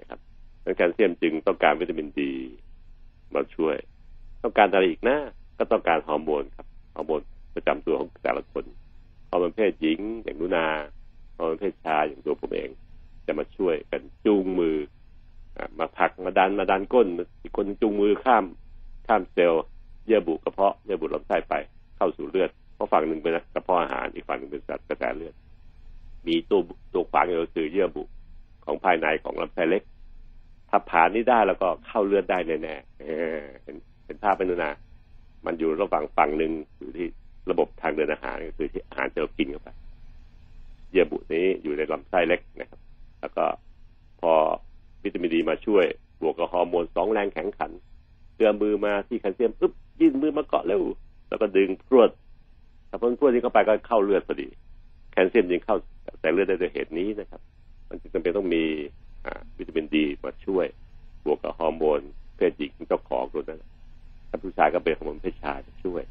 นะครับดังแคลเซียมจึงต้องการวิตามินดี มาช่วย ต้องการอะไรอีกนะก็ต้องการฮอร์โมนครับฮอร์โมนประจำตัวของแต่ละคนฮอร์โมนเพศหญิงอย่างนุนาฮอร์โมนเพศชายอย่างตัวผมเอง จะมาช่วยกันจูงมือ มาผลักมาดันมาดันก้นอีกคนจูงมือข้ามข้ามเซลล์เยื่อบุกระเพาะเยื่อบุลำไส้ไป เข้าสู่เลือดเพราะฝั่งหนึ่งเป็นกระเพาะอาหารอีกฝั่งหนึ่งเป็นสัดกระแสเลือด มีตัวตัวขวางอยู่คือเยื่อบุของภายในของลำไส้เล็ก ถ้าผ่านนี้ได้แล้วก็เข้าเลือดได้แน่ๆเห็นเห็นภาพเป็นนามันอยู่ระหว่างฝั่งหนึ่งอยู่ที่ระบบทางเดินอาหารก็คือที่อาหารที่เรากินเข้าไปเยื่อบุนี้อยู่ในลำไส้เล็กนะครับ แล้วก็พอ วิตามินดีมาช่วย บวกกับฮอร์โมนสองแรงแข็งขันเกือมือมาที่แคลเซียมปึ๊บยื่นมือมาเกาะเร็วแล้วก็ดึงพรวดถ้าพ้นพรวดนี้เข้าไปก็เข้าเลือดพอดี แคลเซียมยิงเข้าแต่เลือดได้ด้วยเหตุนี้นะครับ มันจึงจำเป็นต้องมีวิตามินดีมาช่วย บวกกับฮอร์โมนเพศหญิงเจ้าของตัวนั้นถ้าผู้ชายก็เป็นฮอร์โมนเพศชายช่วย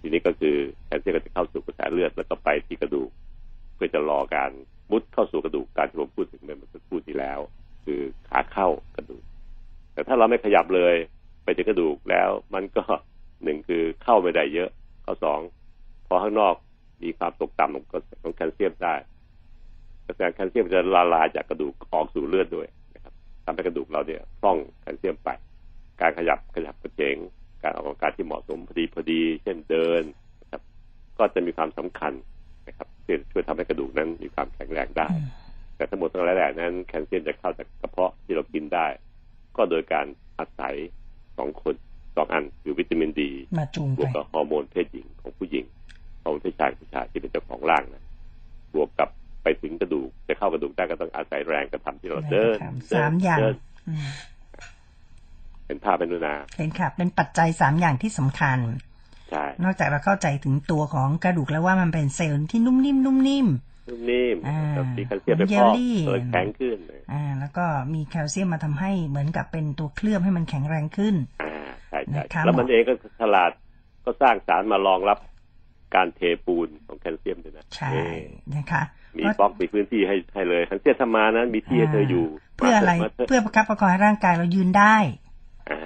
ทีนี้ก็คือแคลเซียมก็จะเข้าสู่กระแสเลือดแล้วก็ไปที่กระดูก เพื่อจะรอการมุดเข้าสู่กระดูกการที่ผมพูดถึงเมื่อสักครู่ที่แล้ว คือขาเข้ากระดูก แต่ถ้าเราไม่ขยับเลย ไปถึงกระดูกแล้วมันก็หนึ่งคือเข้าไม่ได้เยอะ ข้อสองพอข้างนอกมีความตกต่ำของของแคลเซียมได้กระแสแคลเซียมจะละลายจากกระดูกออกสู่เลือดด้วยนะครับทำให้กระดูกเราเนี่ยพร่องแคลเซียมไป การขยับขยับกระเจงการออกกำลังกายที่เหมาะสมพอดีพอดี เช่นเดินนะครับ ก็จะมีความสำคัญนะครับที่ช่วยทำให้กระดูกนั้นมีความแข็งแรงได้ แต่ทั้งหมดทั้งหลายแหล่นั้นแคลเซียมจะเข้าจากกระเพาะที่เรากินได้ ก็โดยการอาศัยสองคนสองอันคือวิตามินดีมาจูงบไปวกกับฮอร์โมนเพศหญิงของผู้หญิงฮอร์โมนเพศชายของผู้ชายที่เป็นเจ้าของร่างนะบวกกับไปถึงกระดูกจะเข้ากระดูกได้ก็ต้องอาศัยแรงกระทำที่เราเดินครับเดินสามอย่างเดินอืมเป็นภาพเป็นนุนาเห็นค่ะ เป็นปัจจัยสามอย่างที่สำคัญใช่นอกจากเราเข้าใจถึงตัวของกระดูกแล้วว่ามันเป็นเซลล์ที่นุ่มนิ่มนุ่มนิ่ม นุ่มนิ่มอ่าแล้วมีแคลเซียมไปพอกเกิดแข็งขึ้นอ่า แล้วก็มีแคลเซียมมาทำให้เหมือนกับเป็นตัวเคลือบให้มันแข็งแรงขึ้นอ่าใช่ใช่แล้วมันเองก็ฉลาดก็สร้างสารมารองรับการเทปูนของแคลเซียมด้วยนะใช่นะคะมีบล็อกมีพื้นที่ให้ให้เลยแคลเซียมทำมานั้นมีที่ให้เธออยู่ เพื่ออะไรเพื่อประคับประคองให้ร่างกายเรายืนได้อ่า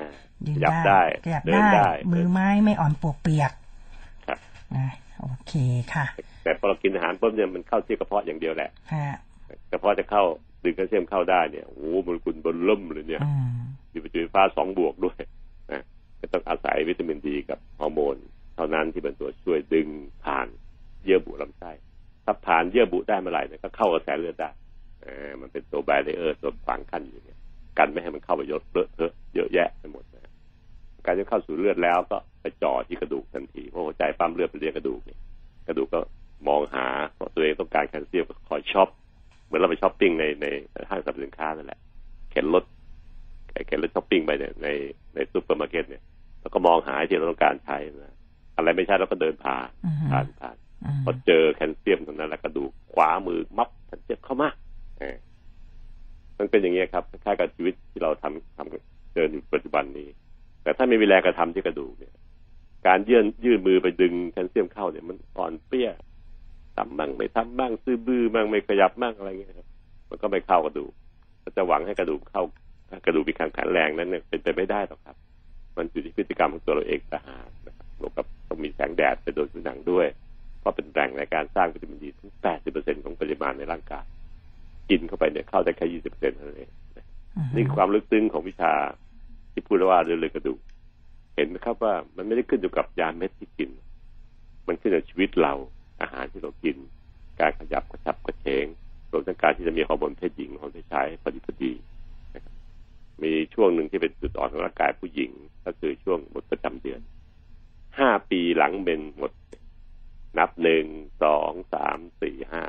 ยืนขยับได้ขยับเดินได้ มือไม้ไม่อ่อนปวกเปียกครับอ่าโอเคค่ะ แต่พอเรากินอาหารปุ๊บเนี่ยมันเข้าที่กระเพาะอย่างเดียวแหละฮะกระเพาะจะเข้าดึงแคลเซียมเข้าได้เนี่ยโอ้โหมันคุณบนล่มเลยเนี่ยอืมมีประจุไฟฟ้าสองบวกด้วยนะก็ต้องอาศัยวิตามินดีกับฮอร์โมน เท่านั้นที่เป็นตัวช่วยดึงผ่านเยื่อบุลำไส้ถ้าผ่านเยื่อบุได้เมื่อไหร่เนี่ยก็เข้ากระแสเลือดได้เออมันเป็นตัว barrier ตัวผนังกั้นอยู่เนี่ยกันไม่ให้มันเข้าไปยศเลอะเทอะเยอะแยะไปหมดนะการจะเข้าสู่เลือดแล้วก็ไปจ่อที่กระดูกทันทีเพราะหัวใจปั๊มเลือดไปเลี้ยงกระดูกเนี่ยกระดูกก็ มองหาเพราะตัวเองต้องการแคลเซียมก็คอยช็อปเหมือนเราไปช้อปปิ้งในในห้างสรรพสินค้านั่นแหละเข็นรถเข็นรถช้อปปิ้งไปเนี่ยในในซูเปอร์มาร์เก็ตเนี่ยแล้วก็มองหาที่เราต้องการใช้นะอะไรไม่ใช่เราก็เดินผ่านอืมผ่านผ่านอืมพอเจอแคลเซียมตรงนั้น แล้วกระดูกคว้ามือหมับแคลเซียมเข้ามาเออมันเป็นอย่างเงี้ยครับคล้ายๆกับชีวิตที่เราทำทำเดินอยู่ปัจจุบันนี้ แต่ถ้าไม่มีแรงกระทำที่กระดูกเนี่ย การยื่นยื่นมือไปดึงแคลเซียมเข้าเนี่ยมันอ่อนเปรี้ย ทำบ้างไม่ทำบ้างซื่อบื้อบ้างไม่ขยับบ้างอะไรเงี้ยครับมันก็ไม่เข้ากระดูกก็จะหวังให้กระดูกเข้าถ้ากระดูกมีการแข็งแรงนั้นเนี่ยเป็นไปไม่ได้หรอกครับ มันอยู่ที่พฤติกรรมของตัวเราเองต่างหากนะครับรวมกับต้องมีแสงแดดไปโดนผิวหนังด้วย เพราะเป็นแหล่งในการสร้างวิตามินดีถึง80%ของปริมาณในร่างกายกินเข้าไปเนี่ยเข้าได้แค่20%เท่านั้นเองนะอืมนี่คือความลึกซึ้งของวิชาที่พูดว่าเรื่องเลยกระดูกเห็นไหมครับว่ามันไม่ได้ขึ้นอยู่กับยาเม็ดที่กิน มันขึ้นกับชีวิตเรา อาหารที่เรากิน การขยับกระชับกระเฉงรวมทั้งการที่จะมีฮอร์โมนเพศหญิงฮอร์โมนเพศชายพอดีพอดีนะครับมีช่วงหนึ่งที่เป็นจุดอ่อนของร่างกายผู้หญิง ก็คือช่วงหมดประจำเดือน ห้าปีหลังเป็นหมด นับหนึ่งสองสามสี่ห้า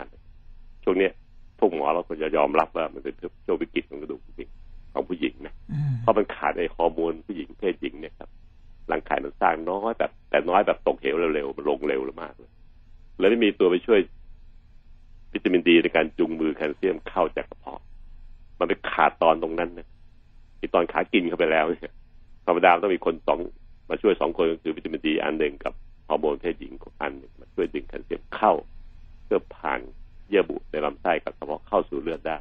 ช่วงเนี้ยพวกหมอเราควรจะยอมรับว่ามันเป็นช่วงวิกฤตของกระดูกจริงๆของผู้หญิงนะอืมเพราะมันขาดไอ้ฮอร์โมนผู้หญิงเพศหญิงเนี่ยครับร่างกายมันสร้างน้อยแบบแต่น้อยแบบตกเหวเร็วๆมันลงเร็วมากเลย แล้วไม่มีตัวไปช่วยวิตามินดีในการจูงมือแคลเซียมเข้าจากกระเพาะ มันไปขาดตอนตรงนั้นนะที่ตอนขากินเข้าไปแล้วเนี่ยธรรมดาต้องมีคนสองมาช่วยสองคนก็คือวิตามินดีอันหนึ่งกับฮอร์โมนเพศหญิงอันหนึ่งมาช่วยดึงแคลเซียมเข้าเพื่อผ่านเยื่อบุในลำไส้กับกระเพาะเข้าสู่เลือดได้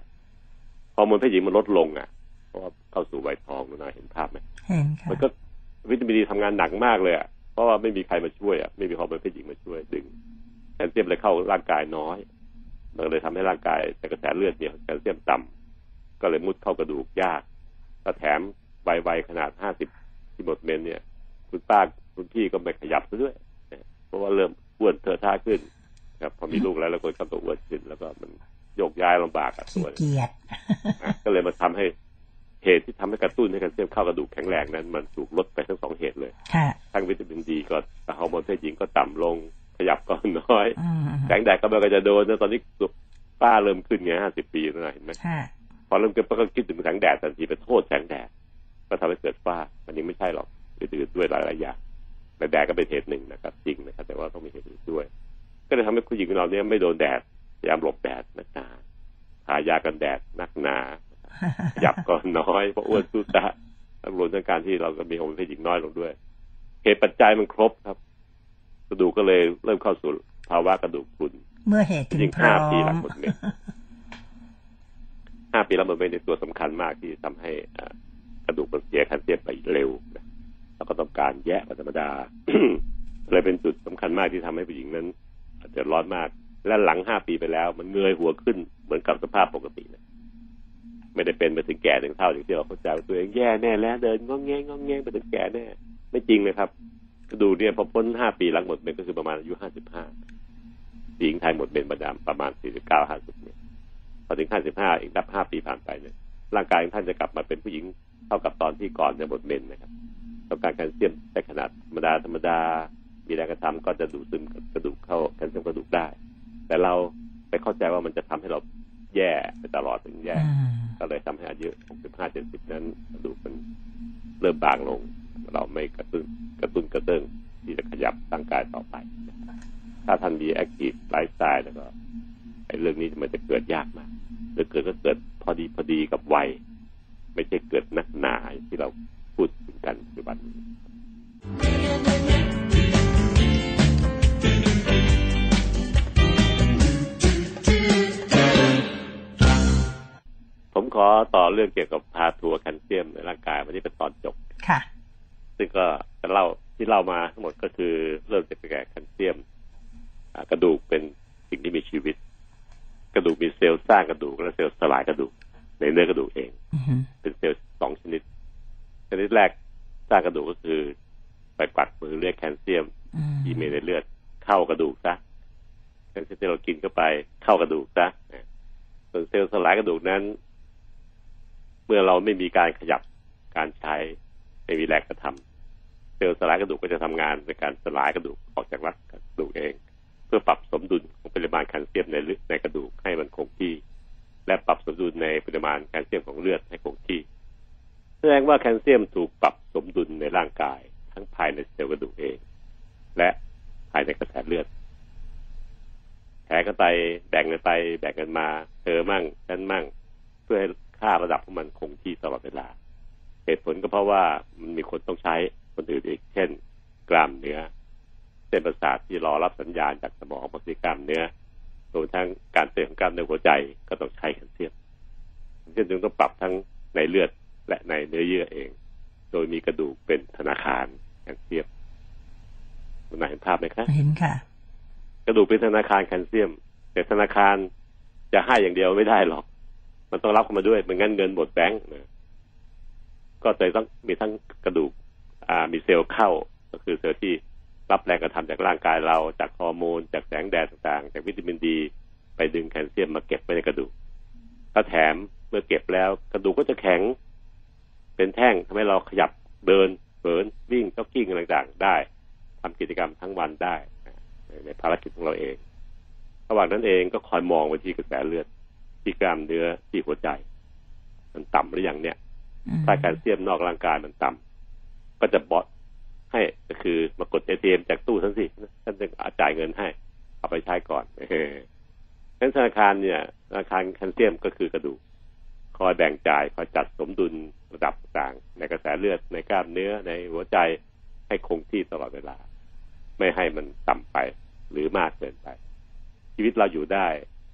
ฮอร์โมนเพศหญิงมันลดลงอะ เพราะว่าเข้าสู่วัยทองนะเห็นภาพไหมเห็นค่ะมันก็วิตามินดีทำงานหนักมากเลยอะเพราะว่าไม่มีใครมาช่วยอะไม่มีฮอร์โมนเพศหญิงมาช่วยดึง แคลเซียมเลยเข้าร่างกายน้อยมันเลยทำให้ร่างกายในกระแสเลือดเนี่ยแคลเซียมต่ำก็เลยมุดเข้ากระดูกยากถ้าแถมวัยๆขนาดห้าสิบที่หมดเมนเนี่ย คุณป้าคุณพี่ก็ไม่ขยับซะด้วยนะเพราะว่าเริ่มอ้วนเทอะท่าขึ้น ครับ พอมีลูกแล้วแล้วคนก็ตัวอ้วนขึ้น แล้วก็มันโยกย้ายลำบากอะขี้ตัวเกียจอะก็เลยมาทำให้เหตุที่ทำให้กระตุ้นให้แคลเซียมเข้ากระดูกแข็งแรงนั้น มันถูกลดไปทั้งสองเหตุเลยค่ะทั้งวิตามินดีก็ฮอร์โมนเพศหญิงก็ต่ำลง ขยับก็น้อยอืมแสงแดดก็ไม่ก็จะโดนนะตอนนี้ป้าเริ่มขึ้นไงห้าสิบปีแล้วนะเห็นไหมค่ะพอเริ่มขึ้นป้าก็คิดถึงแสงแดดทันทีไปโทษแสงแดดก็ทำให้เกิดฝ้ามันยังไม่ใช่หรอกอื่นๆด้วยหลายๆอย่างแต่แดดก็เป็นเหตุหนึ่งนะครับ จริงนะครับ แต่ว่าต้องมีเหตุอื่นด้วย ก็เลยทำให้ผู้หญิงของเราเนี่ยไม่โดนแดดพยายามหลบแดดนักหนาทายากันแดดนักหนาขยับก็น้อยเพราะอ้วนสู้ตาทั้งรวมทั้งการที่เราก็มีฮอร์โมนเพศหญิงน้อยลงด้วยเหตุปัจจัยมันครบครับ กระดูกก็เลยเริ่มเข้าสู่ภาวะกระดูกพรุนเมื่อเหตุถึงยิ่งพร้ห้าอปีหลัมงหมดเม็ดห้าปีแล้วมันเป็นในตัวสำคัญมากที่ทำให้อ่ากระดูกมันเสียแคลเซียมไปเร็วนะแล้วก็ต้องการแยะธรรมดาเลยเป็นจุดสำคัญมากที่ทำให้ผู้หญิงนั้นเดือดร้อนมาก และหลังห้าปีไปแล้ว มันเงยหัวขึ้นเหมือนกับสภาพปกตินะไม่ได้เป็นไปถึงแก่ถึงเท่าอย่างที่เราเข้าใจว่าตัวเองแย่แน่แล้วเดินงองแงงงองแงงไปถึงแก่แน่ ไม่จริงนะครับกระ ดูเนี่ยพอพ้นห้าปีหลังหมดเป็นก็คือประมาณอายุห้าสิบห้าหญิงไทยหมดเป็นประดามประมาณสี่สิบเก้าห้าสิบเนี่ยพอถึงห้าสิบห้าอีกนับห้าปีผ่านไปเนี่ยร่างกายของท่านจะกลับมาเป็นผู้หญิงเท่ากับตอนที่ก่อนจะหมดเมนส์นะครับต้องการแคลเซียมในขนาดธรรมดาธรรมดา มีแรงกระทำก็จะดูดซึมกระดูกเข้าแคลเซียมกระดูกได้ แต่เราไปเข้าใจว่ามันจะทำให้เราแย่ไปตลอดถึงแย่อืมก็เลยทำให้อายุ65 70นั้นกระดูกมันเริ่มบางลง เราไม่กระตุ้นกระตุ้นกระเตื้งที่จะขยับร่างกายต่อไป ถ้าท่านมี active lifestyle แล้วก็ไอ้เรื่องนี้มันจะเกิดยากมากหรือเกิดก็เกิดพอดีพอดีกับวัย ไม่ใช่เกิดนักหนาที่เราพูดถึงกันปัจจุบันผมขอต่อเรื่องเกี่ยวกับพาทัวร์แคลเซียมในร่างกายวันนี้เป็นตอนจบ ค่ะ ซึ่งก็จะเล่าที่เล่ามาทั้งหมดก็คือเริ่มจากแก่แคลเซียมอ่ากระดูกเป็นสิ่งที่มีชีวิต กระดูกมีเซลล์สร้างกระดูกและเซลล์สลายกระดูกในเนื้อกระดูกเองอือหือเป็นเซลล์สองชนิด ชนิดแรกสร้างกระดูกก็คือ ไปปัดมือเรียกแคลเซียมอืมที่มีในเลือดเข้ากระดูกซะแคลเซียมที่เรากินเข้าไปเข้ากระดูกซะส่วนเซลล์สลายกระดูกนั้น เมื่อเราไม่มีการขยับการใช้ ไม่มีแรงกระทำเซลล์สลายกระดูกก็จะทำงานในการสลายกระดูกออกจากรักกระดูกเอง เพื่อปรับสมดุลของปริมาณแคลเซียมในเลือดในกระดูกให้มันคงที่ และปรับสมดุลในปริมาณแคลเซียมของเลือดให้คงที่ แสดงว่าแคลเซียมถูกปรับสมดุลในร่างกาย ทั้งภายในเซลล์กระดูกเอง และภายในกระแสเลือดแผลกันไปแบ่งกันไปแบ่งกันมาเธอมั่งฉันมั่ง เพื่อให้ค่าระดับของมันคงที่ตลอดเวลา เหตุผลก็เพราะว่ามันมีคนต้องใช้คนอื่นอีก เช่น กล้ามเนื้อ เส้นประสาทที่รอรับสัญญาณจากสมองมาที่กล้ามเนื้อรวมทั้งการเต้นของกล้ามเนื้อหัวใจก็ต้องใช้แคลเซียมแคลเซียมจึงต้องปรับทั้งในเลือดและในเนื้อเยื่อเอง โดยมีกระดูกเป็นธนาคารแคลเซียมคุณนายเห็นภาพไหมครับเห็นค่ะ กระดูกเป็นธนาคารแคลเซียม แต่ธนาคารจะให้อย่างเดียวไม่ได้หรอก มันต้องรับเข้ามาด้วยไม่งั้นเงินหมดแบงก์นะ ก็เลยต้องมีทั้งกระดูกอ่ามีเซลล์เข้าก็คือเซลล์ที่รับแรงกระทำจากร่างกายเรา จากฮอร์โมน จากแสงแดดต่างๆ จากวิตามินดี ไปดึงแคลเซียมมาเก็บไว้ในกระดูกถ้าแถมเมื่อเก็บแล้ว กระดูกก็จะแข็ง เป็นแท่งทำให้เราขยับเดินเหินวิ่งจ็อกกิ้งอะไรต่างๆได้ทำกิจกรรมทั้งวันได้ในภารกิจของเราเอง ระหว่างนั้นเองก็คอยมองไปที่กระแสเลือด ที่กล้ามเนื้อที่หัวใจ มันต่ำหรือยังเนี่ย ถ้าแคลเซียมนอกร่างกายมันต่ำก็จะบอดให้ก็คือมากดเอทีเอ็มจากตู้ท่านสิท่านจะจ่ายเงินให้ เอาไปใช้ก่อนเอองั้นธนาคารเนี่ยธนาคารแคลเซียมก็คือกระดูกคอยแบ่งจ่ายคอยจัดสมดุลระดับต่างในกระแสเลือดในกล้ามเนื้อในหัวใจให้คงที่ตลอดเวลา ไม่ให้มันต่ำไปหรือมากเกินไป ชีวิตเราอยู่ได้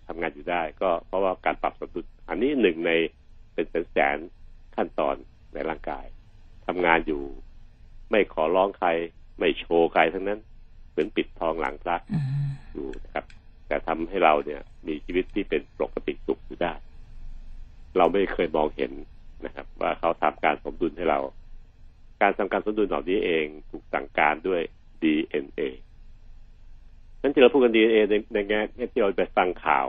ทำงานอยู่ได้ ก็เพราะว่าการปรับสมดุลอันนี้หนึ่งในเป็นแสน ขั้นตอนในร่างกายทำงานอยู่ไม่ขอร้องใคร ไม่โชว์ใครทั้งนั้น เหมือนปิดทองหลังพระอืมอยู่นะครับ แต่ทำให้เราเนี่ยมีชีวิตที่เป็นปกติสุขอยู่ได้ เราไม่เคยมองเห็นนะครับ ว่าเขาทำการสมดุลให้เรา การทำการสมดุลเหล่านี้เองถูกสั่งการด้วย DNA นั้นที่เราพูดกัน DNA ในในแง่ที่เราไปฟังข่าว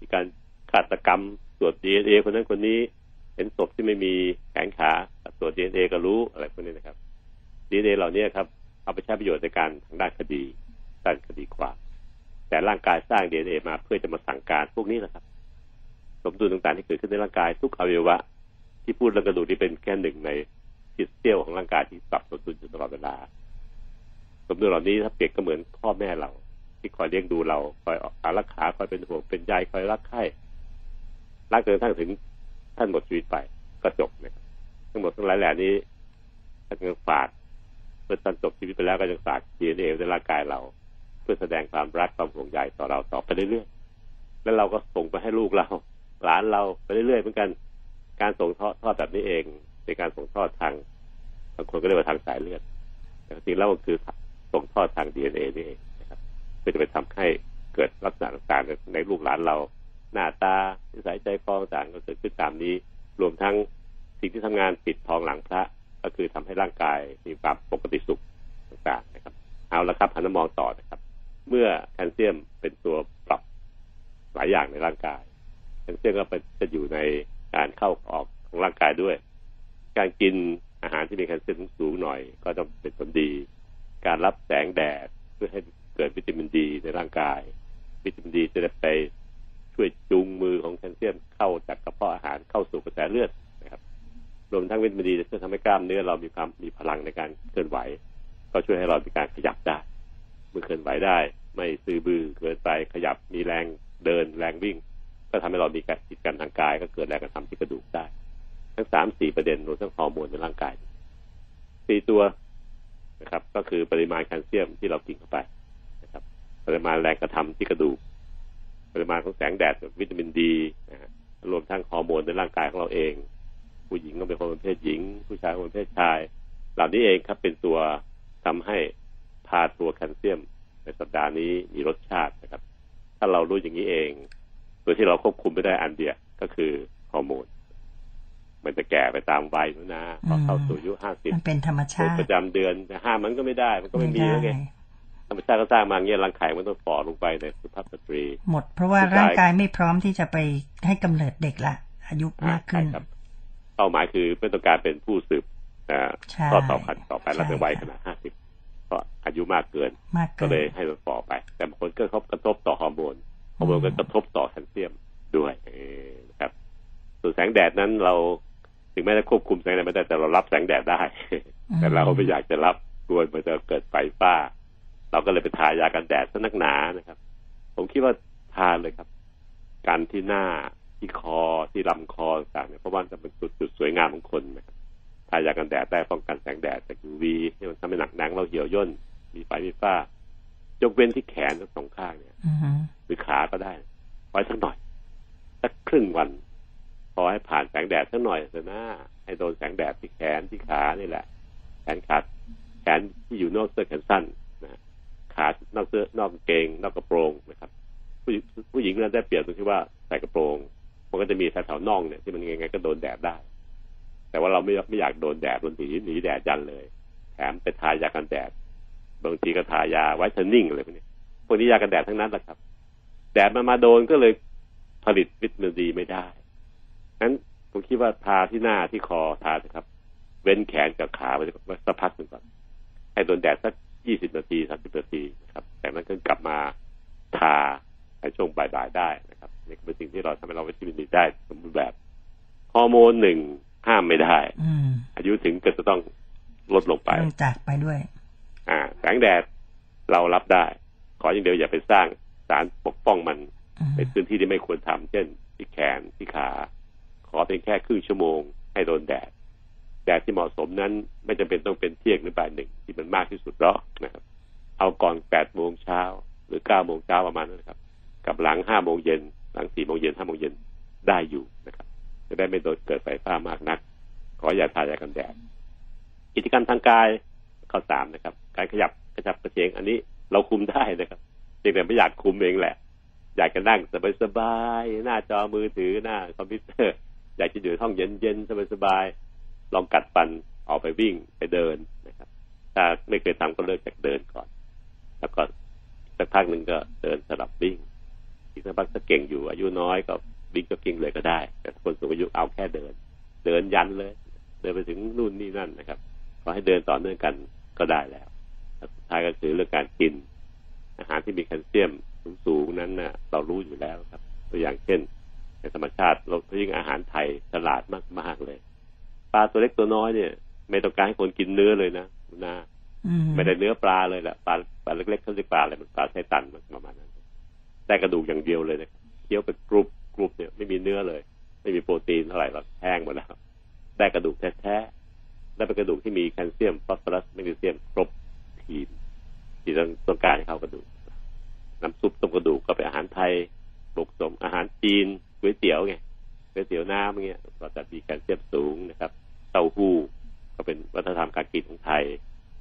มีการฆาตกรรมตรวจ DNA คนนั้นคนนี้ เห็นศพที่ไม่มีแขนขาตรวจ DNA ก็รู้อะไรพวกนี้นะครับ DNA เอเหล่านี้ครับเอาไปใช้ประโยชน์ในการทางด้านคดีด้านคดีความแต่ร่างกายสร้าง DNA มาเพื่อจะมาสั่งการพวกนี้นะครับ สมดุลต่างๆที่เกิดขึ้นในร่างกายทุกอวัยวะ ที่พูดเรื่องกระดูกนี่เป็นแค่หนึ่งในจิตเสี้ยวของร่างกายที่ปรับสมดุลอยู่ตลอดเวลา สมดุลเหล่านี้ถ้าเปรียบก็เหมือนพ่อแม่เรา ที่คอยเลี้ยงดูเราคอยอารักขาคอยเป็นห่วงเป็นใยคอยรักใคร่รักจนกระทั่งถึง ท่านหมดชีวิตไปก็จบนะครับทั้งหมดทั้งหลายแหล่นี้ท่านยังฝากเมื่อท่านจบชีวิตไปแล้วก็ยังฝาก DNA ในร่างกายเรา เพื่อแสดงความรักความห่วงใยต่อเราต่อไปเรื่อยๆแล้วเราก็ส่งไปให้ลูกเรา หลานเราไปเรื่อยๆเหมือนกัน การส่งทอดทอดแบบนี้เองเป็นการส่งทอดทางบางคนก็เรียกว่าทางสายเลือดแต่จริงแล้วมันคือส่งทอดทางดีเอ็นเอนี่เองนะครับเพื่อจะไปทำให้เกิดลักษณะต่างๆในลูกหลานเรา หน้าตานิสัยใจคอต่างก็เกิดขึ้นตามนี้ รวมทั้งสิ่งที่ทำงานปิดทองหลังพระ ก็คือทำให้ร่างกายมีความปกติสุขต่างๆนะครับ เอาละครับหันมามองต่อนะครับ เมื่อแคลเซียมเป็นตัวปรับหลายอย่างในร่างกายแคลเซียมก็จะอยู่ในการเข้าออกของร่างกายด้วย การกินอาหารที่มีแคลเซียมสูงหน่อย ก็จะเป็นผลดี การรับแสงแดดเพื่อให้เกิดวิตามินดีในร่างกาย วิตามินดีจะได้ไป ช่วยจูงมือของแคลเซียมเข้าจากกระเพาะอาหารเข้าสู่กระแสเลือดนะครับรวมทั้งวิตามินดีจะช่วยทำให้กล้ามเนื้อเรามีความมีพลังในการเคลื่อนไหว ก็ช่วยให้เรามีการขยับได้เมื่อเคลื่อนไหวได้ ไม่ซื้อบือเกินไปขยับมีแรงเดินแรงวิ่ง ก็ทำให้เรามีการกิจกรรมทางกาย ก็เกิดแรงกระทำที่กระดูกได้ ทั้งสามสี่ประเด็นรวมทั้งฮอร์โมนในร่างกายสี่ตัวนะครับ ก็คือปริมาณแคลเซียมที่เรากินเข้าไปนะครับ ปริมาณแรงกระทำที่กระดูก ปริมาณของแสงแดดวิตามินดีนะฮะรวมทั้งฮอร์โมนในร่างกายของเราเอง ผู้หญิงก็เป็นคนประเภทหญิง ผู้ชายคนประเภทชาย เหล่านี้เองครับเป็นตัวทำให้พาตัวแคลเซียม ในสัปดาห์นี้มีรสชาตินะครับ ถ้าเรารู้อย่างนี้เองตัวที่เราควบคุมไม่ได้อันเดียวก็คือฮอร์โมนมันจะแก่ไปตามวัยนะนะพอเข้าสู่อายุห้าสิบมันเป็นธรรมชาติประจำเดือนแต่ห้ามมันก็ไม่ได้ มันก็ไม่มีแล้วไง ธรรมชาติก็สร้างมาเงี้ยรังไข่มันต้องฝ่อลงไปในสุภาพสตรี หมดเพราะว่าร่างกายไม่พร้อมที่จะไปให้กำเนิดเด็กละอายุมากขึ้นครับเป้าหมายคือเพื่อต้องการเป็นผู้สืบต่อต่อพันต่อไปแล้วในวัยขนาดห้าสิบก็อายุมากเกินมากก็เกินเลยให้มันฝ่อไป แต่บางคนก็เขากระทบต่อฮอร์โมนฮอร์โมนก็กระทบต่อแคลเซียมด้วยเออนะครับส่วนแสงแดดนั้นเราถึงแม้จะควบคุมแสงแดดไม่ได้แต่เรารับแสงแดดได้ แต่เราไม่อยากจะรับกลัวมันจะเกิดไฟฟ้า เราก็เลยไปทายากันแดดซะนักหนานะครับ ผมคิดว่าทานเลยครับ การที่หน้าที่คอที่ลำคอต่างเนี่ยเพราะว่าจะเป็นจุดจุดสวยงามของคนนะครับทายากันแดดได้ป้องกันแสงแดดจาก UV ที่มันทำให้หนังหนังเราเหี่ยวย่น มีไฟมีฟ้ายกเว้นที่แขนทั้งสองข้างเนี่ยอือฮึหรือขาก็ได้ ไว้สักหน่อยสักครึ่งวัน พอให้ผ่านแสงแดดสักหน่อยเถอะนะให้โดนแสงแดดที่แขนที่ขานี่แหละ แขนขาแขนที่อยู่นอกเสื้อแขนสั้นนะ ขานอกเสื้อนอกเกง นอกกระโปรงนะครับ ผู้ผู้หญิงนั้นได้เปรียบตรงที่ว่าใส่กระโปรง มันก็จะมีแถวๆน่องเนี่ยที่มันยังไงก็โดนแดดได้ แต่ว่าเราไม่ไม่อยากโดนแดดบางทีหนีแดดยันเลย แถมไปทายากันแดด บางทีก็ทายาไวท์เทนนิ่งอะไรพวกนี้พวกนี้ยากันแดดทั้งนั้นแหละครับ แดดมันมาโดนก็เลยผลิตวิตามินดีไม่ได้นั้นผมคิดว่าทาที่หน้าที่คอทานะครับ เว้นแขนกับขาไว้สักพักหนึ่งก่อนให้โดนแดดสัก ยี่สิบนาทีสามสิบนาทีนะครับแต่นั้นก็กลับมาทาในช่วงบ่ายๆได้นะครับนี่เป็นสิ่งที่เราทำให้เราวิตามินดีได้สมบูรณ์แบบฮอร์โมนหนึ่งห้ามไม่ได้อืมอายุถึงก็จะต้องลดลงไปต้องจากไปด้วย อ่าแสงแดดเรารับได้ ขออย่างเดียวอย่าไปสร้างสารปกป้องมันอืมในพื้นที่ที่ไม่ควรทำเช่น ที่แขนที่ขา ขอเป็นแค่ครึ่งชั่วโมงให้โดนแดด แดดที่เหมาะสมนั้น ไม่จำเป็นต้องเป็นเที่ยงหรือบ่ายหนึ่งที่มันมากที่สุดหรอกนะครับ เอาก่อนแปดโมงเช้าหรือเก้าโมงเช้าประมาณนั้นนะครับ กับหลังห้าโมงเย็นหลังสี่โมงเย็นห้าโมงเย็นได้อยู่นะครับ จะได้ไม่โดนเกิดไฟฟ้ามากนัก ขออย่าทายากันแดดกิจกรรมทางกายข้อสามนะครับ การขยับกระชับกระเฉงอันนี้เราคุมได้นะครับเพียงแต่ไม่อยากคุมเองแหละ อยากจะนั่งสบายๆหน้าจอมือถือหน้าคอมพิวเตอร์ อยากจะอยู่ห้องเย็นๆสบายๆ ลองกัดฟันออกไปวิ่งไปเดินนะครับ ถ้าไม่เคยทำก็เลิกจากเดินก่อน แล้วก็สักพักหนึ่งก็เดินสลับวิ่งอีกสักพักถ้าเก่งอยู่อายุน้อยก็วิ่งก็กิ่งเลยก็ได้ แต่คนสูงอายุเอาแค่เดิน เดินยันเลย เดินไปถึงนู่นนี่นั่นนะครับขอให้เดินต่อเนื่องกันก็ได้แล้วสุดท้ายก็คือเรื่องการกิน อาหารที่มีแคลเซียมสูงๆนั้นนะเรารู้อยู่แล้วครับ ตัวอย่างเช่นในธรรมชาติเรายิ่งอาหารไทยฉลาดมากๆเลย ปลาตัวเล็กตัวน้อยเนี่ย ไม่ต้องการให้คนกินเนื้อเลยนะคุณนาอืมไม่ได้เนื้อปลาเลยแหละปลาปลาเล็กๆเขาเรียกปลาอะไรมันปลาไทตันมันประมาณนั้นได้กระดูกอย่างเดียวเลยนะเคี้ยวเป็นกรุบกรุบเนี่ยไม่มีเนื้อเลย ไม่มีโปรตีนเท่าไหร่หรอกแห้งหมดแล้วได้กระดูกแท้ๆได้เป็นกระดูกที่มีแคลเซียมฟอสฟอรัสแมกนีเซียมครบทีมที่ต้องต้องการให้เข้ากระดูกน้ำซุปต้มกระดูกก็เป็นอาหารไทยปลุกสมอาหารจีนก๋วยเตี๋ยวไง ก๋วยเตี๋ยวน้ำอย่างเงี้ยก็จะมีแคลเซียมสูงนะครับ เต้าหู้ก็เป็นวัฒนธรรมการกินของไทย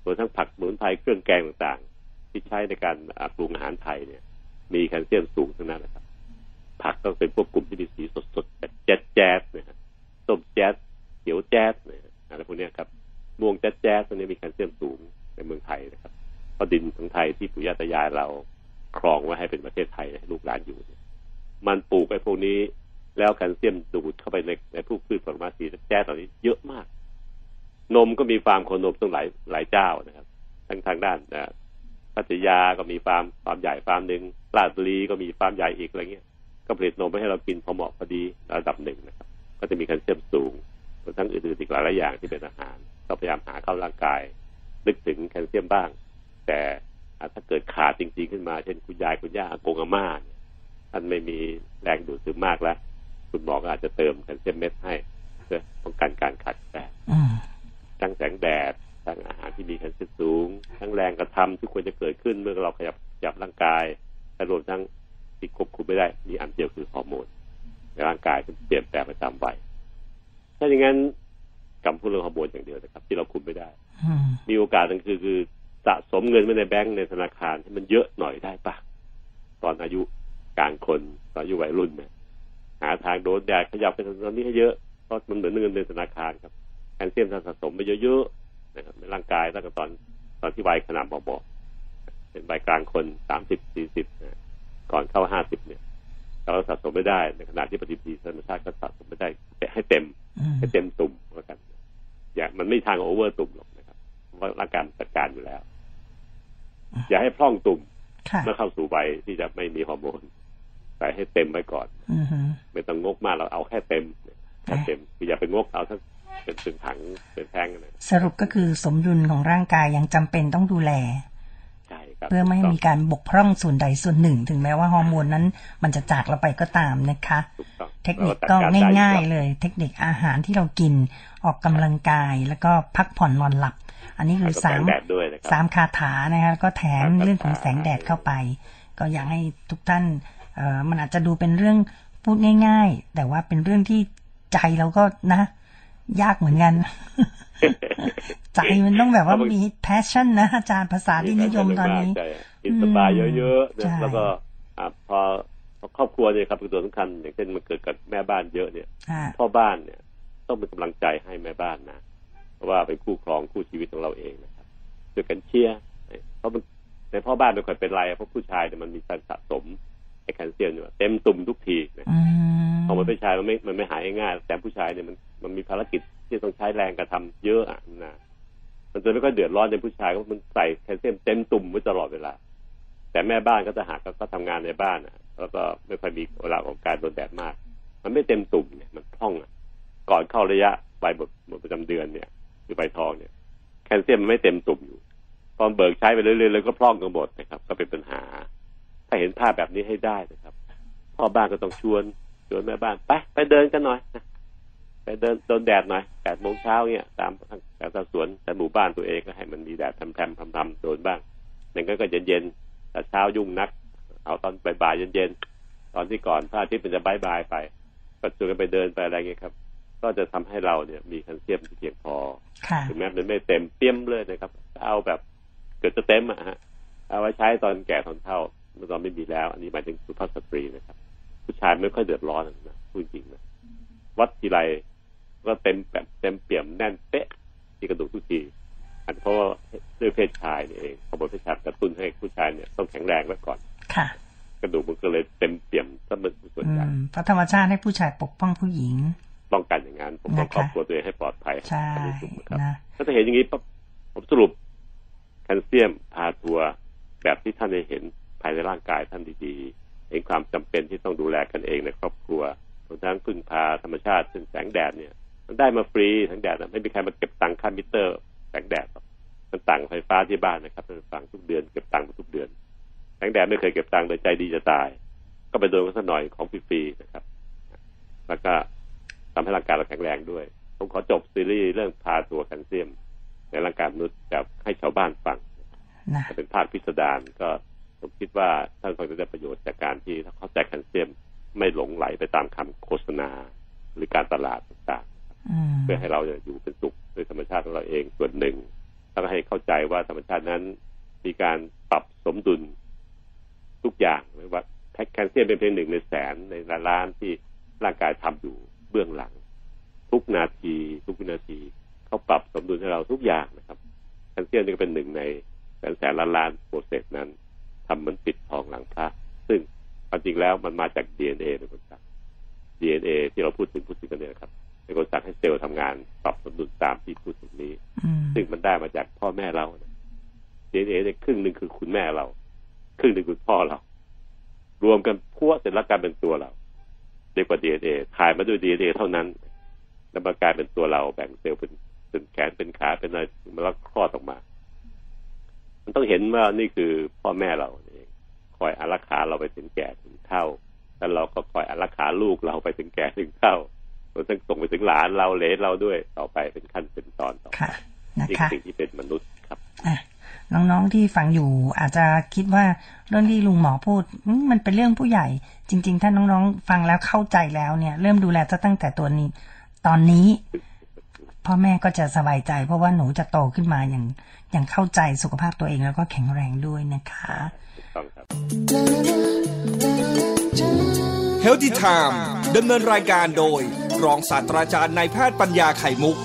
รวมทั้งผักสมุนไพรเครื่องแกงต่างๆ ที่ใช้ในการปรุงอาหารไทยเนี่ย มีแคลเซียมสูงทั้งนั้นนะครับ ผักต้องเป็นพวกกลุ่มที่มีสีสดๆแบบแจ๊ดแจ๊ดนะฮะส้มแจ๊ดเขียวแจ๊ดนะฮะอะไรพวกนี้ครับม่วงแจ๊ดแจ๊ดตัวนี้มีแคลเซียมสูงในเมืองไทยนะครับเพราะดินของไทยที่ปู่ย่าตายายเราครองไว้ให้เป็นประเทศไทยให้ลูกหลานอยู่ มันปลูกไอ้พวกนี้ แล้วแคลเซียมดูดเข้าไปในในพวกพืชผลไม้สีแจ๊ดเหล่านี้เยอะมาก นมก็มีฟาร์มโคนมตั้งหลายหลายเจ้านะครับ ทั้งทางด้านนะพัทยาก็มีฟาร์มฟาร์มใหญ่ฟาร์มหนึ่งลาดบุรีก็มีฟาร์มใหญ่อีกอะไรเงี้ย ก็ผลิตนมให้เรากินพอเหมาะพอดีระดับหนึ่งนะครับ ก็จะมีแคลเซียมสูงรวมทั้งอื่นๆอีกหลายอย่างที่เป็นอาหารก็พยายามหาเข้าร่างกายนึกถึงแคลเซียมบ้าง แต่ถ้าเกิดขาดจริง ๆ ขึ้นมา เช่นคุณยายคุณย่าอากงอาม่าเนี่ยท่านไม่มีแรงดูดซึมมากแล้ว คุณหมอก็อาจจะเติมแคลเซียมเม็ดให้เพื่อป้องกันการขาดแคลนอืมทั้งแสงแดดทั้งอาหารที่มีแคลเซียมสูง ทั้งแรงกระทำที่ควรจะเกิดขึ้นเมื่อเราขยับขยับร่างกายและรวมทั้งที่ควบคุมไม่ได้มีอันเดียวคือฮอร์โมนในร่างกายที่เปลี่ยนแปลงประจำวัยถ้าอย่างนั้นกำพูดเรื่องฮอร์โมนอย่างเดียวนะครับ ที่เราคุมไม่ได้อืมมีโอกาสหนึงคือคือสะสมเงินไว้ในแบงก์ในธนาคารให้มันเยอะหน่อยได้ปะตอนอายุกลางคนตอนอายุวัยรุ่นเนี่ย หาทางโดนแดดขยับไปตอนนี้ให้เยอะเพราะมันเหมือนเงินในธนาคารครับแคลเซียมถ้าสะสมไปเยอะๆนะครับในร่างกายตั้งแต่ตอนตอนที่วัยขนาดเบาๆเป็นวัยกลางคนสามสิบสี่สิบก่อนเข้าห้าสิบเนี่ยเราสะสมไม่ได้ในขณะที่ปฏิทินธรรมชาติก็สะสมไม่ได้แต่ให้เต็มอืมให้เต็มตุ่มแล้วกัน อย่ามันไม่มีทางโอเวอร์ตุ่มหรอกนะครับเพราะว่าร่างกายมันจัดการอยู่แล้ว อย่าให้พร่องตุ่มค่ะเมื่อเข้าสู่วัยที่จะไม่มีฮอร์โมน ใส่ให้เต็มไว้ก่อนอือฮึไม่ต้องงกมากเราเอาแค่เต็มแค่เต็มคืออย่าไปงกเอาทั้งเป็นเป็นถังเป็นแท่งนะสรุปก็คือสมดุลของร่างกายยังจำเป็นต้องดูแลใช่ครับเพื่อไม่ให้มีการบกพร่องส่วนใดส่วนหนึ่ง ถึงแม้ว่าฮอร์โมนนั้น มันจะจากเราไปก็ตามนะคะถูกต้องเทคนิคก็เรจัดรได้ง่ายอๆเลย เทคนิคอาหารที่เรากินออกกำลังกาย แล้วก็พักผ่อนนอนหลับ อันนี้แล้วคือก็สาแสมงแดดด้วยนะคสารับมคาถานะคะแล้วก็แถมสามคาถาเรื่องของแสงแดดเข้าไป ก็อยากให้ทุกท่านเอ่อ มันอาจจะดูเป็นเรื่องพูดง่าย ๆ แต่ว่าเป็นเรื่องที่ใจเราก็นะ ยากเหมือนกัน ใจมันต้องแบบว่ามี passion นะอาจารย์ภาษาที่นิยมตอนนี้ใช่กินสบายเยอะๆใช่นะแล้วก็อ่าพอพอครอบครัวเนี่ยครับเป็นตัวสำคัญอย่างเช่นมันเกิดกับแม่บ้านเยอะเนี่ยอ่าพ่อบ้านเนี่ย ต้องเป็นกำลังใจให้แม่บ้านนะเพราะว่าเป็นคู่ครองคู่ชีวิตของเราเองนะครับช่วยกันเชียร์เพราะมันในพ่อบ้านไม่ค่อยเป็นไรเพราะผู้ชายเนี่ยมันมีการสะสมไอ้ แคลเซียมอยู่เต็มตุ่มทุกทีนะอืมพอมันเป็นชายมันไม่มันไม่หายง่าย แต่ผู้ชายเนี่ยมันมันมีภารกิจที่ต้องใช้แรงกระทำเยอะอะนะมันจะไม่ค่อยเดือดร้อนในผู้ชายเพราะมันใส่แคลเซียมเต็มตุ่มไว้ตลอดเวลา แต่แม่บ้านก็จะหากก็ทำงานในบ้านอะ แล้วก็ไม่ค่อยมีเวลาของการโดนแดดมาก มันไม่เต็มตุ่มเนี่ยมันพร่องอะก่อนเข้าระยะใบหมดหมดประจำเดือนเนี่ยหรือใบทองเนี่ยแคลเซียมมันไม่เต็มตุ่มอยู่ตอนเบิกใช้ไปเรื่อยๆแล้วก็พร่องกันหมดนะครับ ก็เป็นปัญหา ถ้าเห็นภาพแบบนี้ให้ได้นะครับ พ่อบ้านก็ต้องชวนชวนแม่บ้านไปไปเดินกันหน่อยนะไปเดินโดนแดดหน่อยแปดโมงเช้าเนี่ยตามแถวสวนแต่หมู่บ้านตัวเองก็ให้มันมีแดดแผ่มๆพำๆโดนบ้างอย่างนั้นก็เย็นๆแต่เช้ายุ่งนัก เอาตอนบ่ายๆเย็นๆตอนที่ก่อนพระอาทิตย์มันจะบายบายๆไปก็ชวนกันไปเดินไปอะไรเงี้ยครับ ก็จะทำให้เราเนี่ย มีแคลเซียมที่เพียงพอค่ะถึงแม้มันไม่เต็มเปี้ยมเลยนะครับ เอาแบบเกิดจะเต็มอะฮะเอาไว้ใช้ตอนแก่ตอนเฒ่า เมื่อตอนไม่มีแล้ว อันนี้หมายถึงสุภาพสตรีนะครับ ผู้ชายไม่ค่อยเดือดร้อนนะพูดจริงนะวัดทีไรก็เต็มแบบเต็มเปี่ยมแน่นเป๊ะที่กระดูกทุกทีอันเพราะว่าด้วยเพศชายนี่เองฮอร์โมนเพศชายกระตุ้นให้ผู้ชายเนี่ยต้องแข็งแรงไว้ก่อน ค่ะ กระดูกมันก็เลยเต็มเปี่ยมซะเป็นส่วนอืใหญ่มเพราะธรรมชาติให้ผู้ชายปกป้องผู้หญิงป้องกันอย่างนั้นผมต้องนะคะครอบครัวตัวเองให้ปลอดภัยใช่อันนี้ถูกนะครับนะถ้าจะเห็นอย่างนี้ปั๊บผมสรุปแคลเซียมพาตัวแบบที่ท่านได้เห็น ภายในร่างกายท่านดีๆเห็นความจำเป็นที่ต้องดูแลกันเองในครอบครัวรวมทั้งพึ่งพาธรรมชาติเช่นแสงแดดเนี่ย มันได้มาฟรีแสงแดดนะไม่มีใครมาเก็บตังค่ามิเตอร์แสงแดดหรอกมันต่างไฟฟ้าที่บ้านนะครับท่านฟังทุกเดือนเก็บตังค์ทุกเดือน แสงแดดไม่เคยเก็บตังค์เลยใจดีจะตาย ก็ไปโดนกันสักหน่อยของฟรีๆนะครับ แล้วก็ทำให้ร่างกายเราแข็งแรงด้วย ผมขอจบซีรีส์เรื่องพาตัวแคลเซียม ในร่างกายมนุษย์แบบให้ชาวบ้านฟังนะจะเป็นภาคพิสดารก็ ผมคิดว่าท่านคงจะได้ประโยชน์จากการที่เข้าใจแคลเซียมไม่หลงไหลไปตามคำโฆษณาหรือการตลาดต่างอืมๆเพื่อให้เราอยู่เป็นสุขโดยธรรมชาติของเราเองส่วนหนึ่งทต้องให้เข้าใจว่าธรรมชาตินั้น มีการปรับสมดุลทุกอย่างไม่ว่าแคลเซียมเป็นเพียงหนึ่งในแสนในล้านที่ร่างกายทำอยู่เบื้องหลัง ทุกนาที ทุกวินาทีเขาปรับสมดุลให้เราทุกอย่างนะครับแคลเซียมนี่ก็เป็นหนึ่งในแสนแสนล้านล้านโปรเซสนั้น ทำเหมือนปิดทองหลังพระ ซึ่งความจริงแล้วมันมาจาก DNA เป็นคนสั่ง DNA ที่เราพูดถึงพูดถึงกันเนี่ยนะครับเป็นคนสั่งให้เซลล์ทำงานปรับสมดุลตามที่พูดถึงนี้อืมซึ่งมันได้มาจากพ่อแม่เรานะ DNA เนี่ยครึ่งหนึ่งคือคุณแม่เรา ครึ่งหนึ่งคือพ่อเรา รวมกันพัวเสร็จแล้วกลายเป็นตัวเราเรียกว่า DNA ถ่ายมาด้วย DNA เท่านั้นแล้วมากลายเป็นตัวเราแบ่งเซลล์เป็นเป็นแขนเป็นขาเป็นอะไรมันแล้วคลอดออกมา มันต้องเห็นว่านี่คือพ่อแม่เราเองคอยอารักขาเราไปถึงแก่ถึงเท่าแล้วเราก็คอยอารักขาลูกเราไปถึงแก่ถึงเท่าเราต้องส่งไปถึงหลานเราเหลนเราด้วยต่อไปเป็นขั้นเป็นตอนต่อไปค่ะนะนี่คะคือสิ่งที่เป็นมนุษย์ครับอะน้องๆที่ฟังอยู่อาจจะคิดว่าเรื่องที่ลุงหมอพูดอืมมันเป็นเรื่องผู้ใหญ่ จริง ๆ ถ้าน้องๆฟังแล้วเข้าใจแล้วเนี่ย เริ่มดูแลจะตั้งแต่ตัวนี้ ตอนนี้ พ่อแม่ก็จะสบายใจ เพราะว่าหนูจะโตขึ้นมาอย่าง อย่างเข้าใจสุขภาพตัวเองแล้วก็แข็งแรงด้วยนะคะถูกต้องครับ Healthy Time ดำเนินรายการโดย รองศาสตราจารย์นายแพทย์ปัญญาไข่มุก